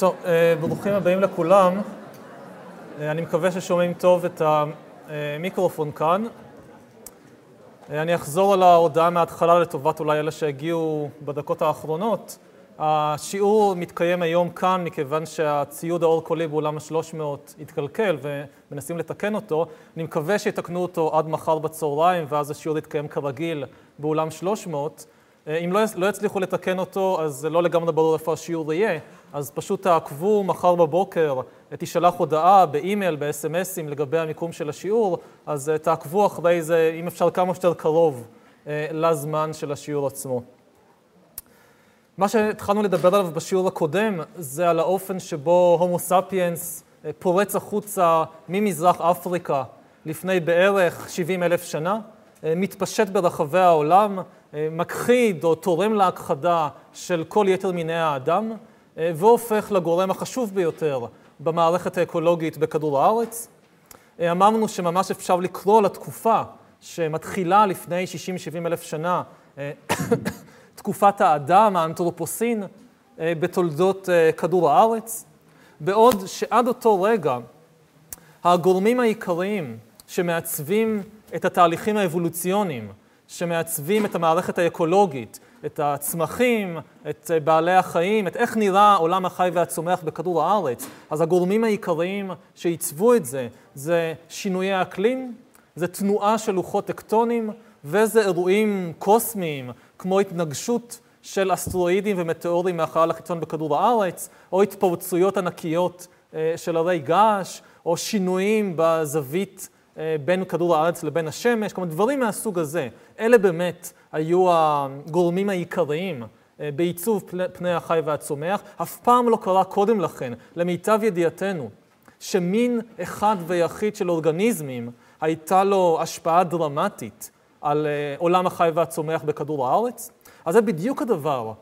טוב, אה, ברוכים הבאים לכולם. אה, אני מקווה ששומעים טוב את המיקרופון כאן. אה, אני אחזור על ההודעה מההתחלה לטובת אולי אלה שהגיעו בדקות האחרונות. השיעור מתקיים היום כאן מכיוון שהציוד האור קולי באולם ה-300 התקלקל ומנסים לתקן אותו. אני מקווה שיתקנו אותו עד מחר בצהריים ואז השיעור יתקיים כרגיל באולם 300. אם לא, לא יצליחו לתקן אותו, אז זה לא לגמרי ברור איפה השיעור יהיה, אז פשוט תעקבו מחר בבוקר, תשלח הודעה באימייל, ב-SMSים לגבי המיקום של השיעור, אז תעקבו אחרי זה, אם אפשר כמה שיותר קרוב לזמן של השיעור עצמו. מה שהתחלנו לדבר עליו בשיעור הקודם, זה על האופן שבו הומו ספיאנס פורץ החוצה ממזרח אפריקה לפני בערך 70 אלף שנה, מתפשט ברחבי העולם, מכחיד או תורם להכחדה של כל יתר מיני האדם, והופך לגורם החשוב ביותר במערכת האקולוגית בכדור הארץ. אמרנו שממש אפשר לקרוא לתקופה שמתחילה לפני 60-70 אלף שנה, תקופת האדם, האנתרופוסין, בתולדות כדור הארץ, בעוד שעד אותו רגע הגורמים העיקריים שמעצבים את התהליכים האבולוציוניים, שמעצבים את המערכת האקולוגית, את הצמחים, את בעלי החיים, את איך נראה עולם החי והצומח בכדור הארץ. אז הגורמים העיקריים שעיצבו את זה, זה שינויי האקלים, זה תנועה של לוחות טקטונים, וזה אירועים קוסמיים, כמו התנגשות של אסטרואידים ומטאורים מהחלל החיצון בכדור הארץ, או התפרצויות ענקיות של הרי געש, או שינויים בזווית בין כדור הארץ לבין השמש, כלומר דברים מהסוג הזה. אלה באמת היו הגורמים העיקריים בעיצוב פני החי והצומח. אף פעם לא קרה קודם לכן, למיטב ידיעתנו, שמין אחד ויחיד של אורגניזמים הייתה לו השפעה דרמטית על עולם החי והצומח בכדור הארץ. אז זה בדיוק הדבר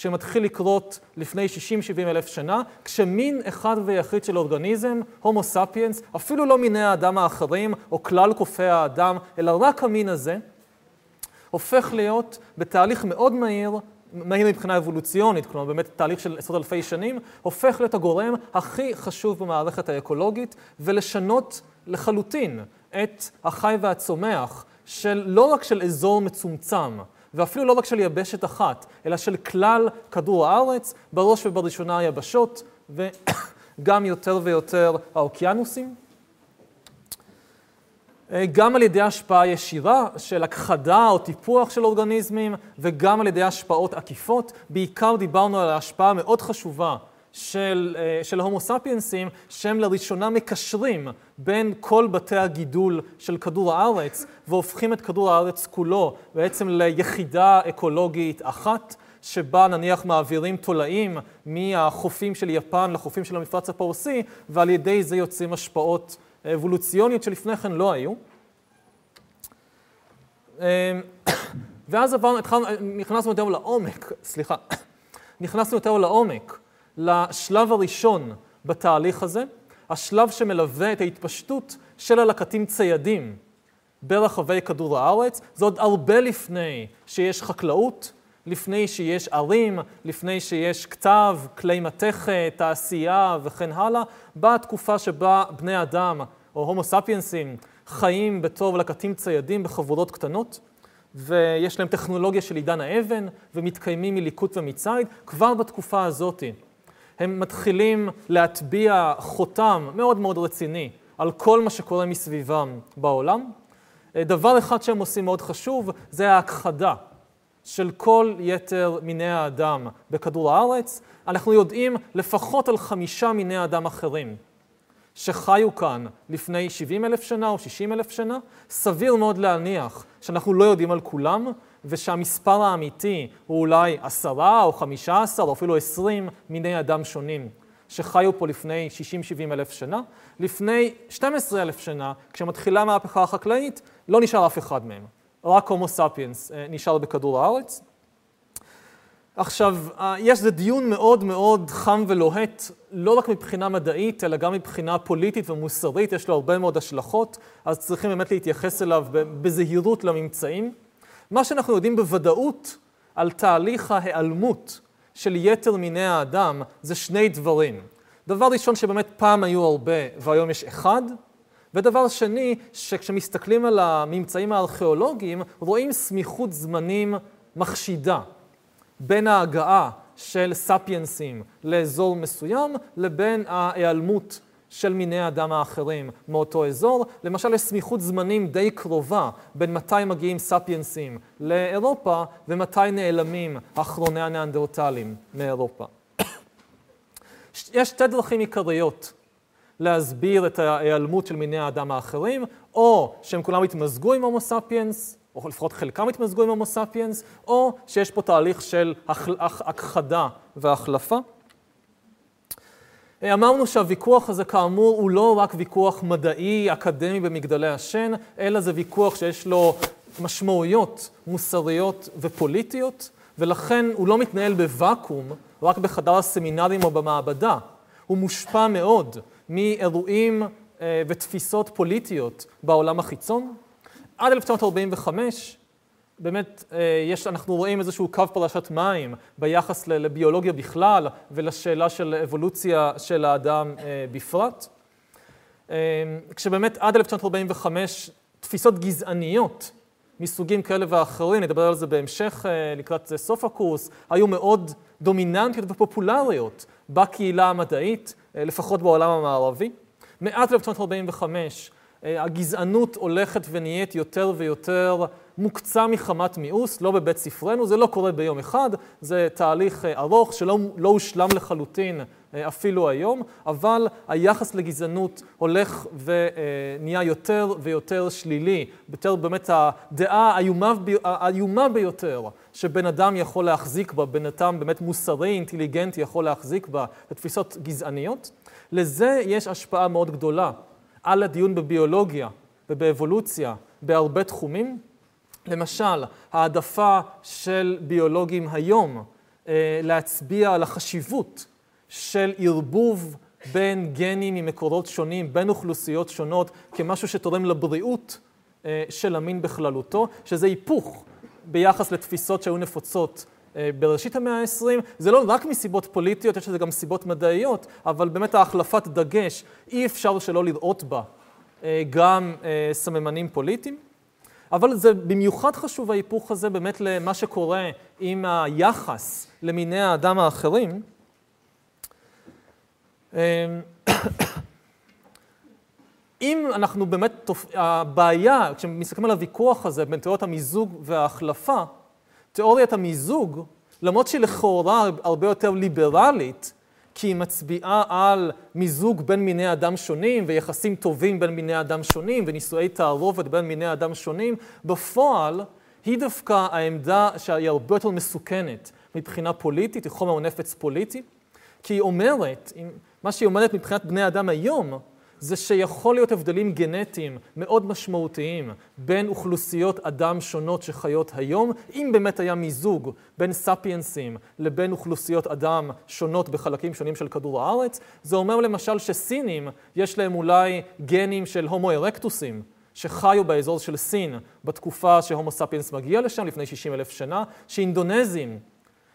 שמתחיל לקרות לפני 60-70 אלף שנה, כשמין אחד ויחיד של אורגניזם, הומו ספיאנס, אפילו לא מיני האדם האחרים או כלל קופי האדם, אלא רק המין הזה, הופך להיות בתהליך מאוד מהיר, מהיר מבחינה אבולוציונית, כלומר באמת תהליך של עשרות אלפי שנים, הופך להיות הגורם הכי חשוב במערכת האקולוגית ולשנות לחלוטין את החי והצומח של לא רק של אזור מצומצם, ואפילו לא רק של יבשת אחת, אלא של כלל כדור הארץ, בראש ובראשונה היבשות, וגם יותר ויותר האוקיינוסים. גם על ידי השפעה ישירה של הכחדה או טיפוח של אורגניזמים, וגם על ידי השפעות עקיפות. בעיקר דיברנו על ההשפעה המאוד חשובה של, של הומו ספיינסים, שהם לראשונה מקשרים בין כל בתי הגידול של כדור הארץ, והופכים את כדור הארץ כולו בעצם ליחידה אקולוגית אחת, שבה נניח מעבירים תולעים מהחופים של יפן לחופים של המפרץ הפרסי, ועל ידי זה יוצאים השפעות אבולוציוניות שלפני כן לא היו. ואז עברנו, התחלנו, נכנסנו יותר לעומק, סליחה, נכנסנו יותר לעומק לשלב הראשון בתהליך הזה, השלב שמלווה את ההתפשטות של הלקטים ציידים ברחבי כדור הארץ. זה עוד הרבה לפני שיש חקלאות, לפני שיש ערים, לפני שיש כתב, כלי מתכת, תעשייה וכן הלאה, באה תקופה שבה בני אדם או הומו ספיינסים חיים בתור לקטים ציידים בחבורות קטנות, ויש להם טכנולוגיה של עידן האבן, ומתקיימים מליקוט ומצייד. כבר בתקופה הזאת הם מתחילים להטביע חותם מאוד מאוד רציני על כל מה שקורה מסביבם בעולם. דבר אחד שהם עושים מאוד חשוב, זה ההכחדה של כל יתר מיני האדם בכדור הארץ. אנחנו יודעים לפחות על חמישה מיני האדם אחרים שחיו כאן לפני 70 אלף שנה או 60 אלף שנה. סביר מאוד להניח שאנחנו לא יודעים על כולם, ושהמספר האמיתי הוא אולי עשרה או חמישה עשר או אפילו עשרים מיני אדם שונים שחיו פה לפני 60-70 אלף שנה. לפני 12 אלף שנה, כשמתחילה המהפכה החקלאית, לא נשאר אף אחד מהם. רק הומו ספיאנס נשאר בכדור הארץ. עכשיו, יש איזה דיון מאוד מאוד חם ולוהט, לא רק מבחינה מדעית, אלא גם מבחינה פוליטית ומוסרית, יש לו הרבה מאוד השלכות, אז צריכים באמת להתייחס אליו בזהירות לממצאים. מה שאנחנו יודעים בוודאות על תהליך ההיעלמות של יתר מיני האדם זה שני דברים. דבר ראשון שבאמת פעם היו הרבה והיום יש אחד, ודבר שני, שכשמסתכלים על הממצאים הארכיאולוגיים, רואים סמיכות זמנים מחשידה בין ההגעה של ספיינסים לאזור מסוים לבין ההיעלמות של מיני האדם האחרים מאותו אזור. למשל, יש סמיכות זמנים די קרובה בין מתי מגיעים ספיינסים לאירופה ומתי נעלמים אחרוני הניאנדרטלים מאירופה. יש שתי דרכים עיקריות להסביר את ההיעלמות של מיני האדם האחרים, או שהם כולם התמזגו עם הומו ספיאנס, או לפחות חלקם התמזגו עם הומו ספיאנס, או שיש פה תהליך של הכחדה והחלפה. אמרנו שהוויכוח הזה כאמור הוא לא רק ויכוח מדעי, אקדמי במגדלי השן, אלא זה ויכוח שיש לו משמעויות מוסריות ופוליטיות, ולכן הוא לא מתנהל בוואקום, רק בחדר הסמינרים או במעבדה. הוא מושפע מאוד מאירועים אה, ותפיסות פוליטיות בעולם החיצון. עד 1945, באמת, אה, יש, אנחנו רואים איזשהו קו פרשת מים ביחס לביולוגיה בכלל ולשאלה של אבולוציה של האדם אה, בפרט. כשבאמת עד 1945 תפיסות גזעניות מסוגים כאלה ואחרים, נדבר על זה בהמשך לקראת סוף הקורס, היו מאוד דומיננטיות ופופולריות בקהילה המדעית, אה, לפחות בעולם המערבי. מאז 1945 אה, הגזענות הולכת ונהיית יותר ויותר מוקצה מחמת מיאוס, לא בבית ספרנו, זה לא קורה ביום אחד, זה תהליך אה, ארוך שלא לא הושלם לחלוטין אפילו היום, אבל היחס לגזענות הולך ונהיה יותר ויותר שלילי, יותר באמת הדעה האיומה, ביותר שבן אדם יכול להחזיק בה, בן אדם באמת מוסרי, אינטליגנטי יכול להחזיק בה, לתפיסות גזעניות. לזה יש השפעה מאוד גדולה על הדיון בביולוגיה ובאבולוציה בהרבה תחומים. למשל, העדפה של ביולוגים היום אה, להצביע על החשיבות של ערבוב בין גנים ממקורות שונים, בין אוכלוסיות שונות, כמשהו שתורם לבריאות אה, של המין בכללותו, שזה היפוך ביחס לתפיסות שהיו נפוצות אה, בראשית המאה ה-20. זה לא רק מסיבות פוליטיות, יש לזה גם סיבות מדעיות, אבל באמת ההחלפת דגש, אי אפשר שלא לראות בה גם סממנים פוליטיים. אבל זה במיוחד חשוב ההיפוך הזה באמת למה שקורה עם היחס למיני האדם האחרים. אם אנחנו באמת, הבעיה, כשמסתכלים על הוויכוח הזה בין תיאוריית המיזוג וההחלפה, תיאוריית המיזוג, למרות שהיא לכאורה הרבה יותר ליברלית, כי היא מצביעה על מיזוג בין מיני אדם שונים ויחסים טובים בין מיני אדם שונים ונישואי תערובת בין מיני אדם שונים, בפועל היא דווקא העמדה שהיא הרבה יותר מסוכנת מבחינה פוליטית, היא חומר נפץ פוליטי, כי היא אומרת, מה שהיא אומרת מבחינת בני אדם היום, זה שיכול להיות הבדלים גנטיים מאוד משמעותיים בין אוכלוסיות אדם שונות שחיות היום, אם באמת היה מיזוג בין ספיינסים לבין אוכלוסיות אדם שונות בחלקים שונים של כדור הארץ. זה אומר למשל שסינים, יש להם אולי גנים של הומו ארקטוסים. שחיו באזור של סין בתקופה שהומו ספיאנס מגיע לשם, לפני 60 אלף שנה, שאינדונזים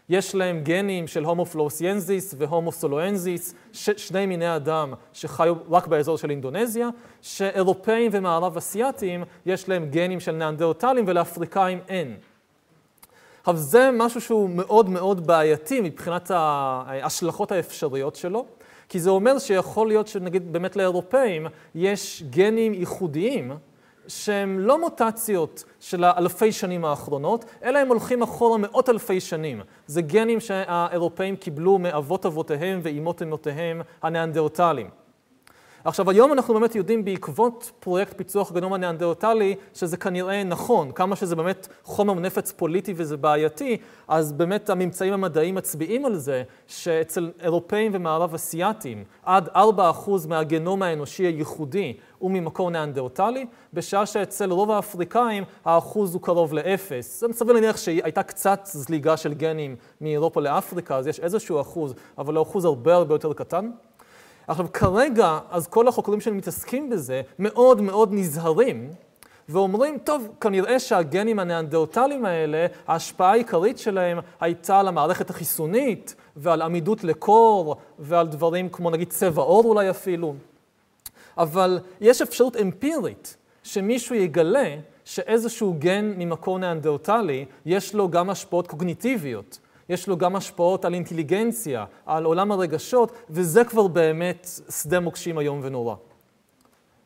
יש להם גנים של הומו פלוסיינזיס והומו סולואנזיס, שני מיני אדם שחיו רק באזור של אינדונזיה, שאירופאים ומערב אסיאתיים יש להם גנים של ניאנדרטלים ולאפריקאים אין. עכשיו זה משהו שהוא מאוד מאוד בעייתי מבחינת ההשלכות האפשריות שלו, כי זה אומר שיכול להיות שנגיד באמת לאירופאים יש גנים ייחודיים שהם לא מוטציות של האלפי שנים האחרונות, אלא הם הולכים אחורה מאות אלפי שנים. זה גנים שהאירופאים קיבלו מאבות אבותיהם ואימות אמותיהם הניאנדרטלים. עכשיו, היום אנחנו באמת יודעים בעקבות פרויקט פיצוח הגנום הניאנדרטלי, שזה כנראה נכון, כמה שזה באמת חומר נפץ פוליטי וזה בעייתי, אז באמת הממצאים המדעיים מצביעים על זה שאצל אירופאים ומערב אסיאתים, עד 4% מהגנום האנושי הייחודי הוא ממקור ניאנדרטלי, בשעה שאצל רוב האפריקאים האחוז הוא קרוב לאפס. זה סביר להניח שהייתה קצת זליגה של גנים מאירופה לאפריקה, אז יש איזשהו אחוז, אבל האחוז הרבה הרבה יותר קטן. עכשיו, כרגע, אז כל החוקרים שמתעסקים בזה מאוד מאוד נזהרים ואומרים, טוב, כנראה שהגנים הניאנדרטליים האלה, ההשפעה העיקרית שלהם הייתה על המערכת החיסונית ועל עמידות לקור ועל דברים כמו נגיד צבע עור אולי אפילו. אבל יש אפשרות אמפירית שמישהו יגלה שאיזשהו גן ממקור ניאנדרטלי, יש לו גם השפעות קוגניטיביות, יש לו גם השפעות על אינטליגנציה, על עולם הרגשות, וזה כבר באמת שדה מוקשים איום ונורא.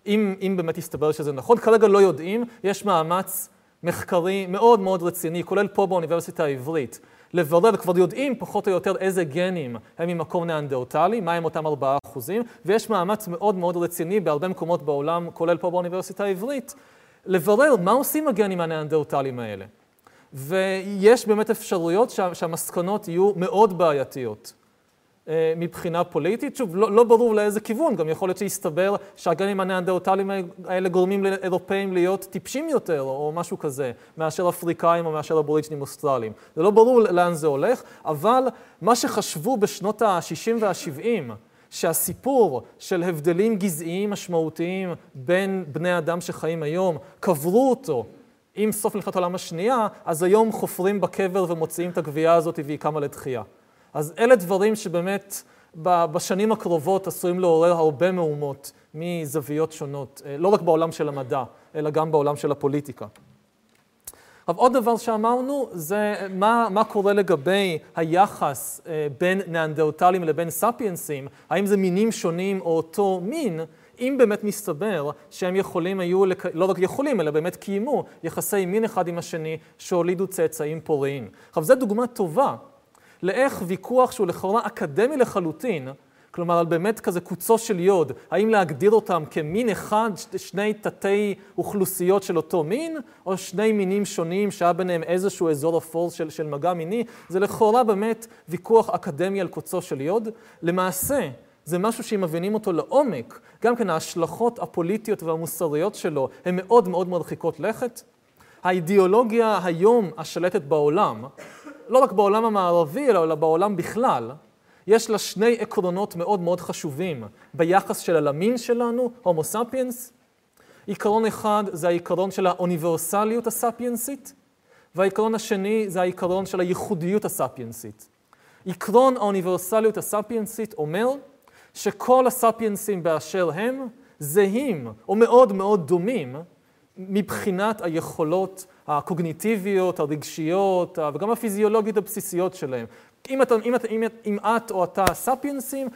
אם, אם באמת יסתבר שזה נכון, כרגע לא יודעים, יש מאמץ מחקרי מאוד מאוד רציני, כולל פה באוניברסיטה העברית, לברר, כבר יודעים פחות או יותר איזה גנים הם ממקור ניאנדרטלי, מהם אותם 4 אחוזים, ויש מאמץ מאוד מאוד רציני בהרבה מקומות בעולם, כולל פה באוניברסיטה העברית, לברר מה עושים הגנים הניאנדרטליים האלה. ויש באמת אפשרויות שה, שהמסקנות יהיו מאוד בעייתיות. אה, מבחינה פוליטית. שוב, לא, לא ברור לאיזה כיוון, גם יכול להיות שיסתבר שהגנים הניאנדרטליים האלה גורמים לאירופאים להיות טיפשים יותר, או משהו כזה, מאשר אפריקאים או מאשר אבוריג'נים אוסטרליים. זה לא ברור לאן זה הולך, אבל מה שחשבו בשנות ה-60 וה-70, שהסיפור של הבדלים גזעיים משמעותיים בין בני אדם שחיים היום, קברו אותו עם סוף מלחמת העולם השנייה, אז היום חופרים בקבר ומוציאים את הגבייה הזאת והיא קמה לתחייה. אז אלה דברים שבאמת בשנים הקרובות עשויים לעורר הרבה מהומות מזוויות שונות, אה, לא רק בעולם של המדע, אלא גם בעולם של הפוליטיקה. עכשיו, עוד דבר שאמרנו זה מה, מה קורה לגבי היחס אה, בין ניאנדרטלים לבין ספיינסים, האם זה מינים שונים או אותו מין, אם באמת מסתבר שהם יכולים היו, לק... לא רק יכולים, אלא באמת קיימו יחסי מין אחד עם השני שהולידו צאצאים פוריים. עכשיו, זו דוגמה טובה לאיך ויכוח שהוא לכאורה אקדמי לחלוטין, כלומר על באמת כזה קוצו של יוד, האם להגדיר אותם כמין אחד, שני תתי אוכלוסיות של אותו מין, או שני מינים שונים שהיה ביניהם איזשהו אזור אפור של, של מגע מיני, זה לכאורה באמת ויכוח אקדמי על קוצו של יוד. למעשה, זה משהו שאם מבינים אותו לעומק, גם כן ההשלכות הפוליטיות והמוסריות שלו הן מאוד מאוד מרחיקות לכת. האידיאולוגיה היום השלטת בעולם, לא רק בעולם המערבי, אלא בעולם בכלל, יש לה שני עקרונות מאוד מאוד חשובים ביחס של הלמין שלנו, הומו ספיאנס. עיקרון אחד זה העיקרון של האוניברסליות הספיינסית, והעיקרון השני זה העיקרון של הייחודיות הספיינסית. עקרון האוניברסליות הספיינסית אומר שכל הספיינסים באשר הם זהים או מאוד מאוד דומים מבחינת היכולות הקוגניטיביות, הרגשיות וגם הפיזיולוגיות הבסיסיות שלהם. אם, את, אם, את, אם, את, אם את או אתה ספיינסים,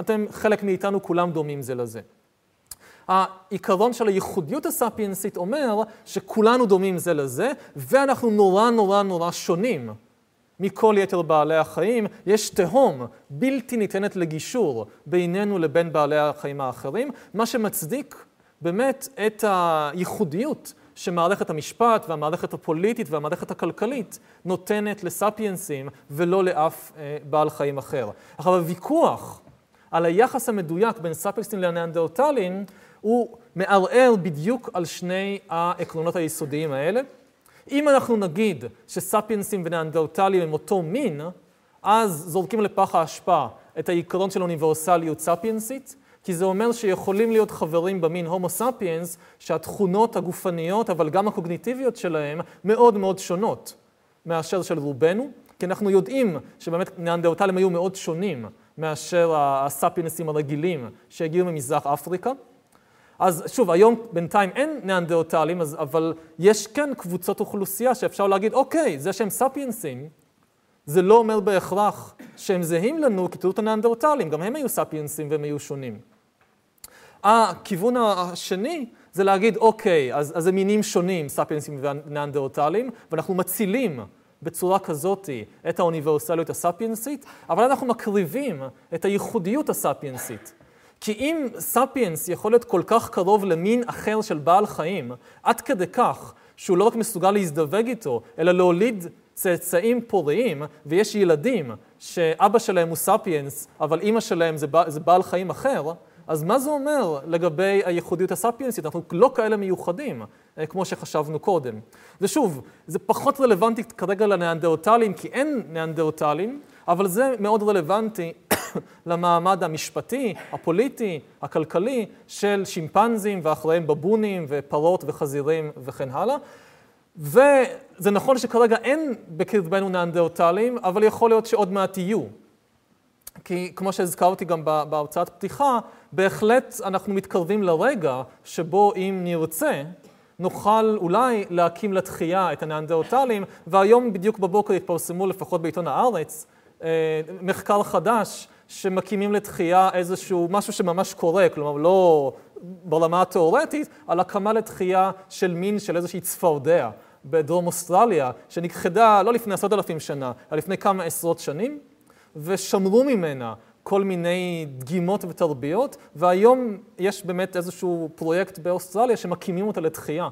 אתם חלק מאיתנו, כולם דומים זה לזה. העיקרון של הייחודיות הספיינסית אומר שכולנו דומים זה לזה, ואנחנו נורא נורא נורא שונים מכל יתר בעלי החיים. יש תהום בלתי ניתנת לגישור בינינו לבין בעלי החיים האחרים, מה שמצדיק באמת את הייחודיות שמערכת המשפט והמערכת הפוליטית והמערכת הכלכלית נותנת לספיינסים ולא לאף אה, בעל חיים אחר. עכשיו הוויכוח על היחס המדויק בין ספיינסים לניאנדרטלים הוא מערער בדיוק על שני העקרונות היסודיים האלה. אם אנחנו נגיד שספיינסים וניאנדרטלים הם אותו מין, אז זורקים לפח האשפה את העיקרון של אוניברסליות ספיינסית, כי זה אומר שיכולים להיות חברים במין הומו ספיאנס, שהתכונות הגופניות, אבל גם הקוגניטיביות שלהם, מאוד מאוד שונות מאשר של רובנו, כי אנחנו יודעים שבאמת ניאנדרטלים היו מאוד שונים מאשר הספיאנסים הרגילים שהגיעו ממזרח אפריקה. אז שוב, היום בינתיים אין ניאנדרטלים, אבל יש כן קבוצות אוכלוסייה שאפשר להגיד, אוקיי, זה שהם ספיינסים, זה לא אומר בהכרח שהם זהים לנו כתלות הניאנדרטלים, גם הם היו ספיינסים והם היו שונים. הכיוון השני זה להגיד, אוקיי, אז, אז זה מינים שונים, ספיינסים וניאנדרטלים, ואנחנו מצילים בצורה כזאת את האוניברסליות הספיינסית, אבל אנחנו מקריבים את הייחודיות הספיינסית. כי אם ספיינס יכול להיות כל כך קרוב למין אחר של בעל חיים, עד כדי כך שהוא לא רק מסוגל להזדווג איתו, אלא להוליד צאצאים פוריים, ויש ילדים שאבא שלהם הוא ספיינס, אבל אימא שלהם זה, זה בעל חיים אחר, אז מה זה אומר לגבי הייחודיות הספיינסית? אנחנו לא כאלה מיוחדים, אה, כמו שחשבנו קודם. ושוב, זה פחות רלוונטי כרגע לניאנדרטלים, כי אין ניאנדרטלים, אבל זה מאוד רלוונטי למעמד המשפטי, הפוליטי, הכלכלי של שימפנזים ואחריהם בבונים ופרות וחזירים וכן הלאה. וזה נכון שכרגע אין בקרבנו נאנדרטלים, אבל יכול להיות שעוד מעט יהיו. כי כמו שהזכרתי גם בהרצאת פתיחה, בהחלט אנחנו מתקרבים לרגע שבו אם נרצה, נוכל אולי להקים לתחייה את הנאנדרטלים, והיום בדיוק בבוקר התפרסמו לפחות בעיתון הארץ מחקר חדש שמקימים לתחייה איזשהו משהו שממש קורה, כלומר לא ברמה התיאורטית, על הקמה לתחייה של מין של איזושהי צפרדע בדרום אוסטרליה, שנכחדה לא לפני עשרות אלפים שנה, אלא לפני כמה עשרות שנים, ושמרו ממנה כל מיני דגימות ותרביות, והיום יש באמת איזשהו פרויקט באוסטרליה שמקימים אותה לתחייה.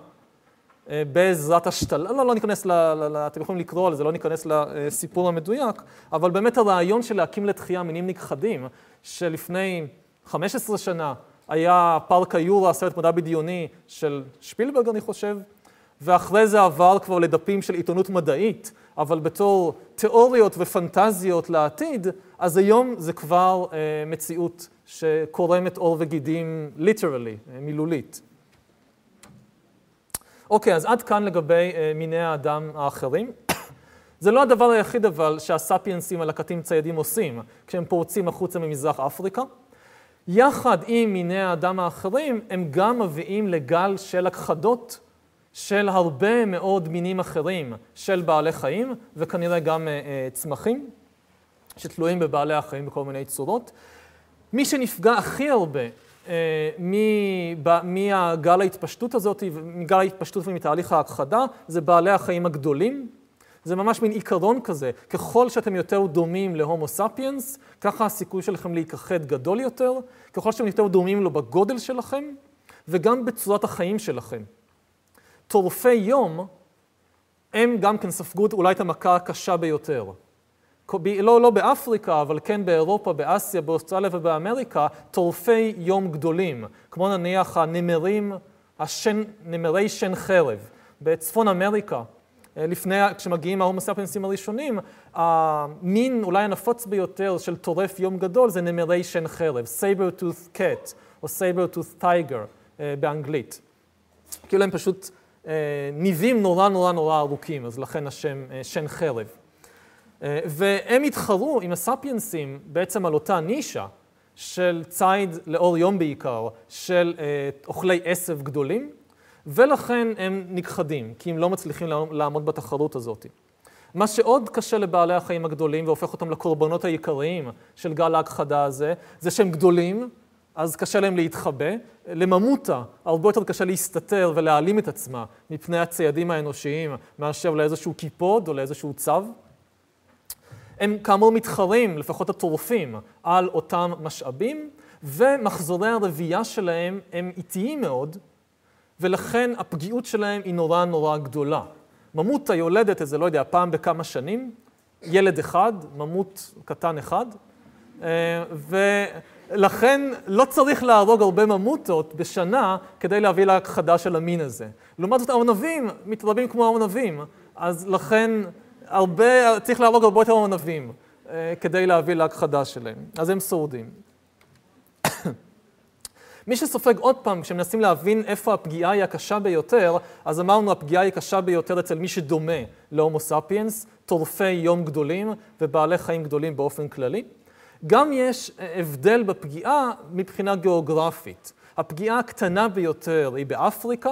אה, בעזרת השתלה, לא, לא ניכנס, ל, ל, ל, אתם יכולים לקרוא על זה, לא ניכנס לסיפור המדויק, אבל באמת הרעיון של להקים לתחייה מינים נכחדים, שלפני 15 שנה היה פארק היורה, סרט מדע בדיוני של שפילברג, אני חושב, ואחרי זה עבר כבר לדפים של עיתונות מדעית, אבל בתור תיאוריות ופנטזיות לעתיד, אז היום זה כבר אה, מציאות שקורמת עור וגידים literally, אה, מילולית. אוקיי, אז עד כאן לגבי אה, מיני האדם האחרים. זה לא הדבר היחיד אבל שהספיינסים הלקטים ציידים עושים כשהם פורצים החוצה ממזרח אפריקה. יחד עם מיני האדם האחרים, הם גם מביאים לגל של הכחדות של הרבה מאוד מינים אחרים של בעלי חיים, וכנראה גם אה, אה, צמחים, שתלויים בבעלי החיים בכל מיני צורות. מי שנפגע הכי הרבה אה, מהגל ההתפשטות הזאת, מגל ההתפשטות ומתהליך ההכחדה, זה בעלי החיים הגדולים. זה ממש מין עיקרון כזה, ככל שאתם יותר דומים להומו ספיאנס, ככה הסיכוי שלכם להיכחד גדול יותר, ככל שאתם יותר דומים לו בגודל שלכם, וגם בצורת החיים שלכם. טורפי יום, הם גם כן ספגו אולי את המכה הקשה ביותר. לא, לא באפריקה, אבל כן באירופה, באסיה, באוסטרליה ובאמריקה, טורפי יום גדולים, כמו נניח הנמרים, השן, נמרי שן חרב. בצפון אמריקה, אה, לפני, כשמגיעים ההומו ספיאנסים הראשונים, המין אולי הנפוץ ביותר של טורף יום גדול זה נמרי שן חרב, saber-tooth cat או saber-tooth tiger אה, באנגלית. כאילו הם פשוט אה, ניבים נורא נורא נורא ארוכים, אז לכן השם שן חרב. והם התחרו עם הספיינסים בעצם על אותה נישה של ציד לאור יום בעיקר, של אוכלי עשב גדולים, ולכן הם נכחדים, כי הם לא מצליחים לעמוד בתחרות הזאת. מה שעוד קשה לבעלי החיים הגדולים והופך אותם לקורבנות העיקריים של גל ההכחדה הזה, זה שהם גדולים, אז קשה להם להתחבא. לממותה הרבה יותר קשה להסתתר ולהעלים את עצמה מפני הציידים האנושיים מאשר לאיזשהו קיפוד או לאיזשהו צו. הם כאמור מתחרים, לפחות הטורפים, על אותם משאבים, ומחזורי הרבייה שלהם הם איטיים מאוד, ולכן הפגיעות שלהם היא נורא נורא גדולה. ממותה יולדת איזה, לא יודע, פעם בכמה שנים, ילד אחד, ממוט קטן אחד, אה, ולכן לא צריך להרוג הרבה ממוטות בשנה כדי להביא להכחדה של המין הזה. לעומת זאת, הארנבים מתרבים כמו הארנבים, אז לכן הרבה, צריך להרוג הרבה יותר ארנבים אה, כדי להביא להכחדה שלהם. אז הם שורדים. מי שסופג עוד פעם, כשמנסים להבין איפה הפגיעה היא הקשה ביותר, אז אמרנו הפגיעה היא קשה ביותר אצל מי שדומה להומו ספיאנס, טורפי יום גדולים ובעלי חיים גדולים באופן כללי. גם יש אה, הבדל בפגיעה מבחינה גיאוגרפית. הפגיעה הקטנה ביותר היא באפריקה,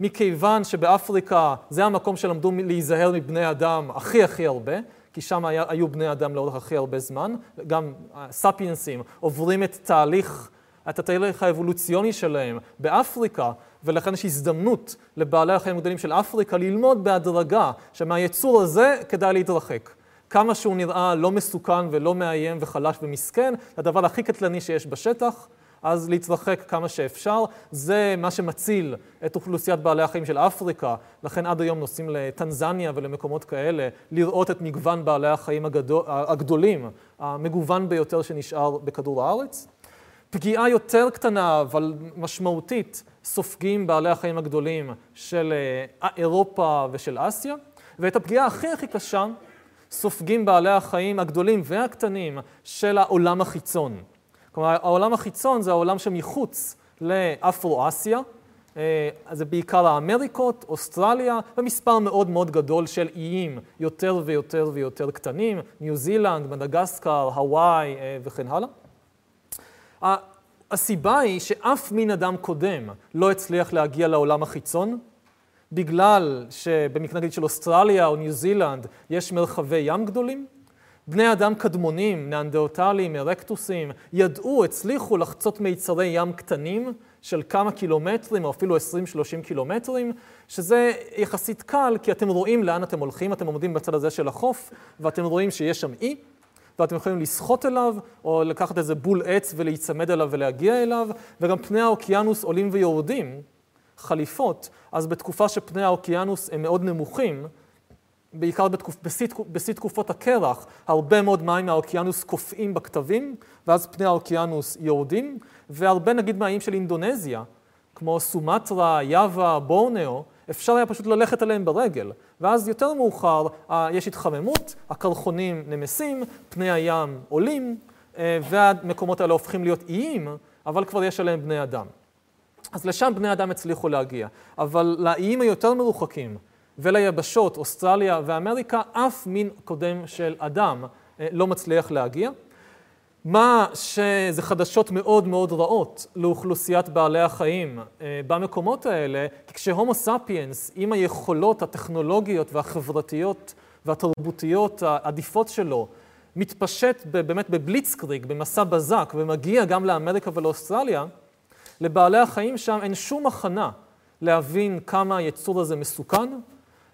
מכיוון שבאפריקה זה המקום שלמדו להיזהר מבני אדם הכי הכי הרבה, כי שם היה, היו בני אדם לאורך הכי הרבה זמן, גם ספיינסים עוברים את תהליך את התהליך האבולוציוני שלהם באפריקה, ולכן יש הזדמנות לבעלי החיים הגדולים של אפריקה ללמוד בהדרגה שמהיצור הזה כדאי להתרחק. כמה שהוא נראה לא מסוכן ולא מאיים וחלש ומסכן, הדבר הכי קטלני שיש בשטח, אז להתרחק כמה שאפשר. זה מה שמציל את אוכלוסיית בעלי החיים של אפריקה, לכן עד היום נוסעים לטנזניה ולמקומות כאלה, לראות את מגוון בעלי החיים הגדול, הגדולים, המגוון ביותר שנשאר בכדור הארץ. פגיעה יותר קטנה, אבל משמעותית, סופגים בעלי החיים הגדולים של אה, אירופה ושל אסיה, ואת הפגיעה הכי הכי קשה סופגים בעלי החיים הגדולים והקטנים של העולם החיצון. כלומר, העולם החיצון זה העולם שמחוץ לאפרו-אסיה, אה, זה בעיקר האמריקות, אוסטרליה, ומספר מאוד מאוד גדול של איים יותר ויותר ויותר קטנים, ניו זילנד, מדגסקר, הוואי אה, וכן הלאה. הסיבה היא שאף מין אדם קודם לא הצליח להגיע לעולם החיצון, בגלל שבמקרה נגיד של אוסטרליה או ניו זילנד יש מרחבי ים גדולים. בני אדם קדמונים, ניאנדרטלים, ארקטוסים, ידעו, הצליחו לחצות מיצרי ים קטנים של כמה קילומטרים, או אפילו 20-30 קילומטרים, שזה יחסית קל, כי אתם רואים לאן אתם הולכים, אתם עומדים בצד הזה של החוף, ואתם רואים שיש שם אי, ואתם יכולים לשחות אליו, או לקחת איזה בול עץ ולהיצמד אליו ולהגיע אליו, וגם פני האוקיינוס עולים ויורדים, חליפות, אז בתקופה שפני האוקיינוס הם מאוד נמוכים, בעיקר בתקופ... בשיא, בשיא תקופות הקרח, הרבה מאוד מים מהאוקיינוס קופאים בכתבים, ואז פני האוקיינוס יורדים, והרבה נגיד מהאיים של אינדונזיה, כמו סומטרה, יאווה, בורנאו, אפשר היה פשוט ללכת עליהם ברגל. ואז יותר מאוחר יש התחממות, הקרחונים נמסים, פני הים עולים, אה, והמקומות האלה הופכים להיות איים, אבל כבר יש עליהם בני אדם. אז לשם בני אדם הצליחו להגיע. אבל לאיים היותר מרוחקים וליבשות, אוסטרליה ואמריקה, אף מין קודם של אדם אה, לא מצליח להגיע. מה שזה חדשות מאוד מאוד רעות לאוכלוסיית בעלי החיים אה, במקומות האלה, כי כשהומו ספיאנס, עם היכולות הטכנולוגיות והחברתיות והתרבותיות העדיפות שלו, מתפשט באמת בבליצקריג, במסע בזק, ומגיע גם לאמריקה ולאוסטרליה, לבעלי החיים שם אין שום הכנה להבין כמה היצור הזה מסוכן,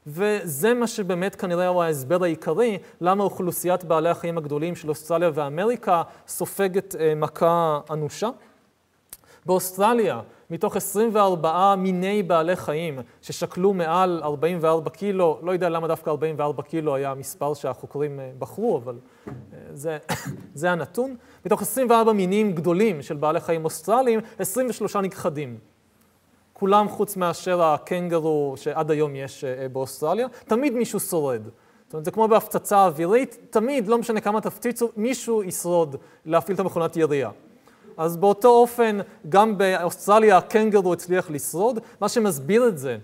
וזה מה שבאמת כנראה הוא ההסבר העיקרי למה אוכלוסיית בעלי החיים הגדולים של אוסטרליה ואמריקה סופגת אה, מכה אנושה. באוסטרליה, מתוך 24 מיני בעלי חיים ששקלו מעל 44 קילו, לא יודע למה דווקא 44 קילו היה המספר שהחוקרים אה, בחרו, אבל אה, זה, זה הנתון. מתוך 24 מינים גדולים של בעלי חיים אוסטרליים, 23 נכחדים. כולם חוץ מאשר הקנגרו שעד היום יש אה, באוסטרליה, תמיד מישהו שורד. זאת אומרת, זה כמו בהפצצה אווירית, תמיד, לא משנה כמה תפציצו, מישהו ישרוד להפעיל את המכונת ירייה. אז באותו אופן, גם באוסטרליה הקנגרו הצליח לשרוד. מה שמסביר את זה,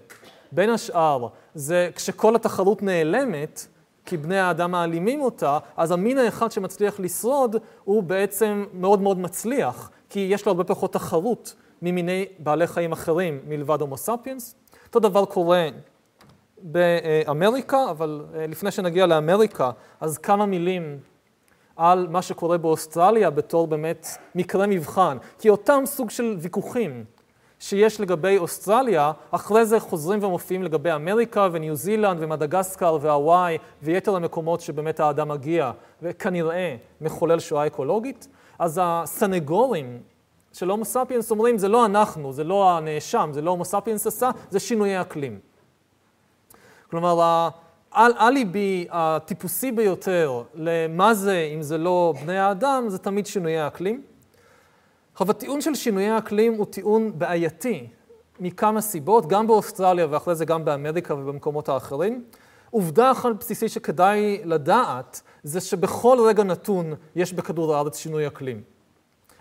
בין השאר, זה כשכל התחרות נעלמת, כי בני האדם מעלימים אותה, אז המין האחד שמצליח לשרוד הוא בעצם מאוד מאוד מצליח, כי יש לו הרבה פחות תחרות ממיני בעלי חיים אחרים מלבד הומו ספיאנס. אותו דבר קורה באמריקה, אבל אה, לפני שנגיע לאמריקה, אז כמה מילים על מה שקורה באוסטרליה בתור באמת מקרה מבחן. כי אותם סוג של ויכוחים שיש לגבי אוסטרליה, אחרי זה חוזרים ומופיעים לגבי אמריקה וניו זילנד ומדגסקר והוואי ויתר המקומות שבאמת האדם מגיע, וכנראה מחולל שואה אקולוגית. אז הסנגורים של הומו ספיאנס אומרים, זה לא אנחנו, זה לא הנאשם, זה לא הומו ספיאנס עשה, זה שינויי אקלים. כלומר, האליבי הטיפוסי ביותר למה זה אם זה לא בני האדם, זה תמיד שינויי האקלים. עכשיו, הטיעון של שינויי האקלים הוא טיעון בעייתי מכמה סיבות, גם באוסטרליה ואחרי זה גם באמריקה ובמקומות האחרים. עובדה אחת בסיסית שכדאי לדעת, זה שבכל רגע נתון יש בכדור הארץ שינוי אקלים.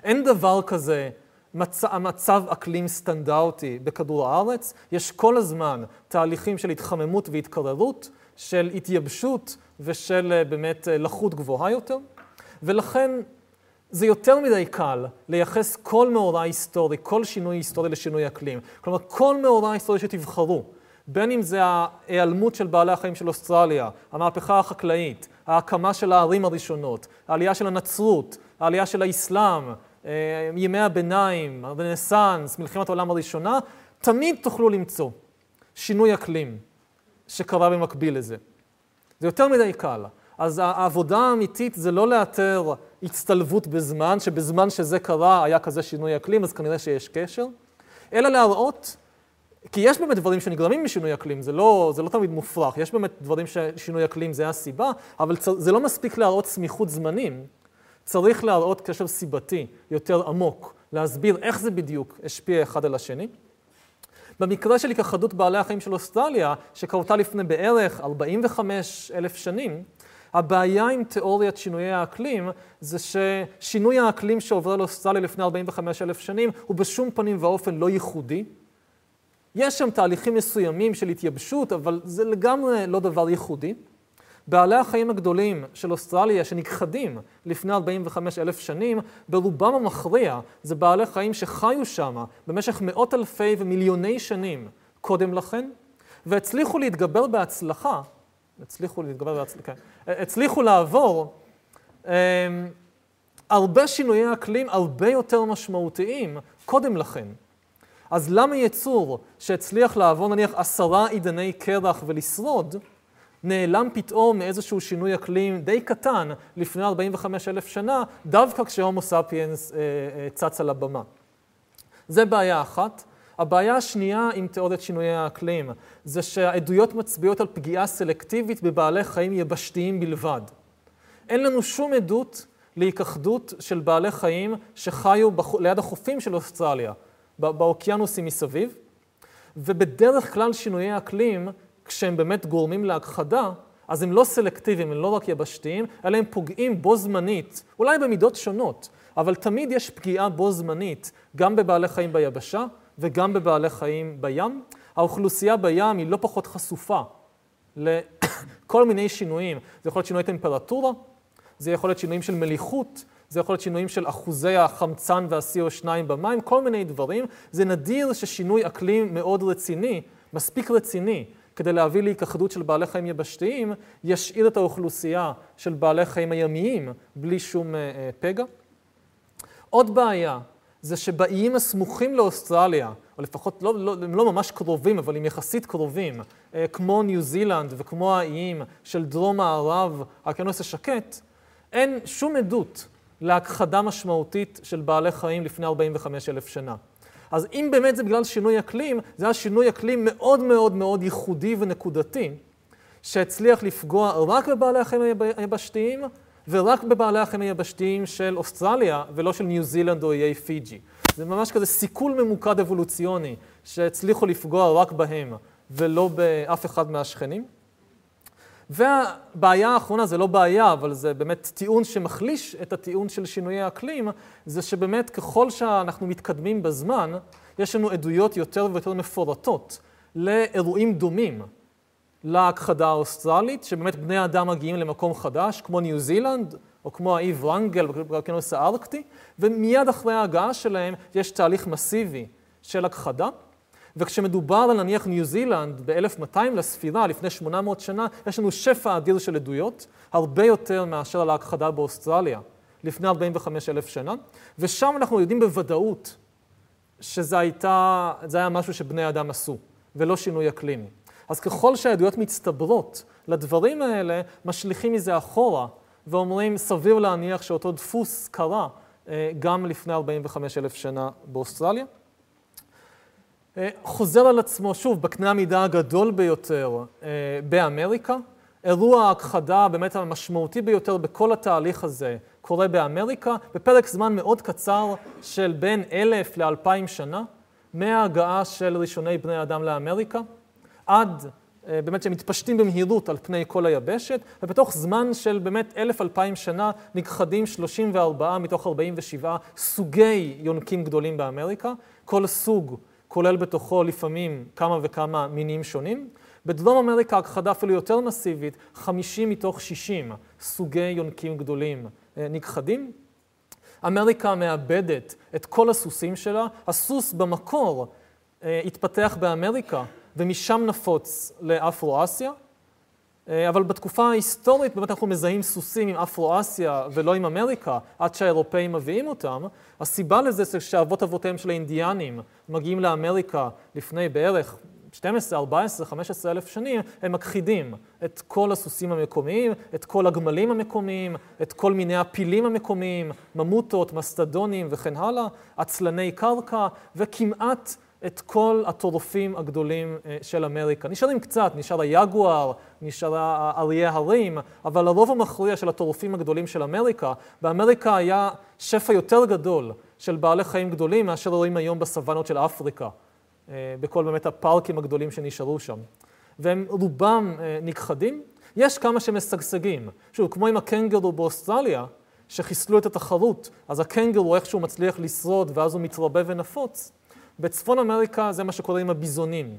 אין דבר כזה מצ... מצב אקלים סטנדרטי בכדור הארץ, יש כל הזמן תהליכים של התחממות והתקררות, של התייבשות ושל אה, באמת אה, לחות גבוהה יותר, ולכן זה יותר מדי קל לייחס כל מאורע היסטורי, כל שינוי היסטורי לשינוי אקלים. כלומר, כל מאורע היסטורי שתבחרו, בין אם זה ההיעלמות של בעלי החיים של אוסטרליה, המהפכה החקלאית, ההקמה של הערים הראשונות, העלייה של הנצרות, העלייה של האסלאם, ימי הביניים, הרנסאנס, מלחמת העולם הראשונה, תמיד תוכלו למצוא שינוי אקלים שקרה במקביל לזה. זה יותר מדי קל. אז העבודה האמיתית זה לא לאתר הצטלבות בזמן, שבזמן שזה קרה היה כזה שינוי אקלים, אז כנראה שיש קשר, אלא להראות, כי יש באמת דברים שנגרמים משינוי אקלים, זה לא, זה לא תמיד מופרך, יש באמת דברים ששינוי אקלים זה הסיבה, אבל זה לא מספיק להראות סמיכות זמנים, צריך להראות קשר סיבתי יותר עמוק, להסביר איך זה בדיוק השפיע אחד על השני. במקרה של הכחדות בעלי החיים של אוסטרליה, שקרתה לפני בערך 45 אלף שנים, הבעיה עם תיאוריית שינויי האקלים זה ששינוי האקלים שעובר לאוסטרליה לפני 45 אלף שנים הוא בשום פנים ואופן לא ייחודי. יש שם תהליכים מסוימים של התייבשות, אבל זה לגמרי לא דבר ייחודי. בעלי החיים הגדולים של אוסטרליה שנכחדים לפני 45 אלף שנים, ברובם המכריע זה בעלי חיים שחיו שם במשך מאות אלפי ומיליוני שנים קודם לכן, והצליחו להתגבר בהצלחה, הצליחו להתגבר בהצלחה, כן, הצליחו לעבור אה, הרבה שינויי אקלים הרבה יותר משמעותיים קודם לכן. אז למה יצור שהצליח לעבור נניח עשרה עידני קרח ולשרוד, נעלם פתאום מאיזשהו שינוי אקלים די קטן לפני 45 אלף שנה, דווקא כשהומו ספיאנס אה, אה, צץ על הבמה. זה בעיה אחת. הבעיה השנייה עם תיאוריית שינויי האקלים זה שהעדויות מצביעות על פגיעה סלקטיבית בבעלי חיים יבשתיים בלבד. אין לנו שום עדות להיכחדות של בעלי חיים שחיו בח... ליד החופים של אוסטרליה, באוקיינוסים מסביב, ובדרך כלל שינויי האקלים כשהם באמת גורמים להכחדה, אז הם לא סלקטיביים, הם לא רק יבשתיים, אלא הם פוגעים בו זמנית, אולי במידות שונות, אבל תמיד יש פגיעה בו זמנית, גם בבעלי חיים ביבשה וגם בבעלי חיים בים. האוכלוסייה בים היא לא פחות חשופה לכל מיני שינויים. זה יכול להיות שינוי טמפרטורה, זה יכול להיות שינויים של מליחות, זה יכול להיות שינויים של אחוזי החמצן וה-CO2 במים, כל מיני דברים. זה נדיר ששינוי אקלים מאוד רציני, מספיק רציני, כדי להביא להיכחדות של בעלי חיים יבשתיים, ישאיר את האוכלוסייה של בעלי חיים הימיים בלי שום אה, אה, פגע. עוד בעיה זה שבאיים הסמוכים לאוסטרליה, או לפחות לא, לא, הם לא ממש קרובים, אבל הם יחסית קרובים, אה, כמו ניו זילנד וכמו האיים של דרום מערב האוקיינוס השקט, אין שום עדות להכחדה משמעותית של בעלי חיים לפני 45 אלף שנה. אז אם באמת זה בגלל שינוי אקלים, זה היה שינוי אקלים מאוד מאוד מאוד ייחודי ונקודתי, שהצליח לפגוע רק בבעלי החיים היבשתיים ורק בבעלי החיים היבשתיים של אוסטרליה ולא של ניו זילנד או איי פיג'י. זה ממש כזה סיכול ממוקד אבולוציוני שהצליחו לפגוע רק בהם ולא באף אחד מהשכנים. והבעיה האחרונה, זה לא בעיה, אבל זה באמת טיעון שמחליש את הטיעון של שינויי האקלים, זה שבאמת ככל שאנחנו מתקדמים בזמן, יש לנו עדויות יותר ויותר מפורטות לאירועים דומים להכחדה האוסטרלית, שבאמת בני אדם מגיעים למקום חדש, כמו ניו זילנד, או כמו האי ורנגל בכנוס הארקטי, ומיד אחרי ההגעה שלהם יש תהליך מסיבי של הכחדה. וכשמדובר על נניח ניו זילנד ב-1200 לספירה, לפני 800 שנה, יש לנו שפע אדיר של עדויות, הרבה יותר מאשר על ההכחדה באוסטרליה, לפני 45 אלף שנה, ושם אנחנו יודעים בוודאות שזה הייתה, היה משהו שבני אדם עשו, ולא שינוי אקלימי. אז ככל שהעדויות מצטברות לדברים האלה, משליכים מזה אחורה, ואומרים, סביר להניח שאותו דפוס קרה אה, גם לפני 45 אלף שנה באוסטרליה. אה, חוזר על עצמו, שוב, בקנה המידה הגדול ביותר אה, באמריקה. אירוע ההכחדה באמת המשמעותי ביותר בכל התהליך הזה קורה באמריקה, בפרק זמן מאוד קצר של בין אלף לאלפיים שנה, מההגעה של ראשוני בני אדם לאמריקה, עד אה, באמת שהם מתפשטים במהירות על פני כל היבשת, ובתוך זמן של באמת אלף-אלפיים שנה נכחדים 34 מתוך 47 סוגי יונקים גדולים באמריקה. כל סוג כולל בתוכו לפעמים כמה וכמה מינים שונים. בדרום אמריקה הכחדה אפילו יותר מסיבית, 50 מתוך 60 סוגי יונקים גדולים אה, נכחדים. אמריקה מאבדת את כל הסוסים שלה. הסוס במקור אה, התפתח באמריקה ומשם נפוץ לאפרו-אסיה. אה, אבל בתקופה ההיסטורית באמת אנחנו מזהים סוסים עם אפרו-אסיה ולא עם אמריקה, עד שהאירופאים מביאים אותם. הסיבה לזה זה שאבות אבותיהם של האינדיאנים מגיעים לאמריקה לפני בערך 12, 14, 15 אלף שנים, הם מכחידים את כל הסוסים המקומיים, את כל הגמלים המקומיים, את כל מיני הפילים המקומיים, ממוטות, מסטדונים וכן הלאה, עצלני קרקע, וכמעט את כל הטורפים הגדולים אה, של אמריקה. נשארים קצת, נשאר היגואר, נשאר אריה הרים, אבל הרוב המכריע של הטורפים הגדולים של אמריקה, באמריקה היה שפע יותר גדול של בעלי חיים גדולים מאשר רואים היום בסוואנות של אפריקה, אה, בכל באמת הפארקים הגדולים שנשארו שם. והם רובם אה, נכחדים, יש כמה שמשגשגים. שוב, כמו עם הקנגרו באוסטרליה, שחיסלו את התחרות, אז הקנגרו איכשהו מצליח לשרוד ואז הוא מתרבה ונפוץ. בצפון אמריקה זה מה שקורה עם הביזונים.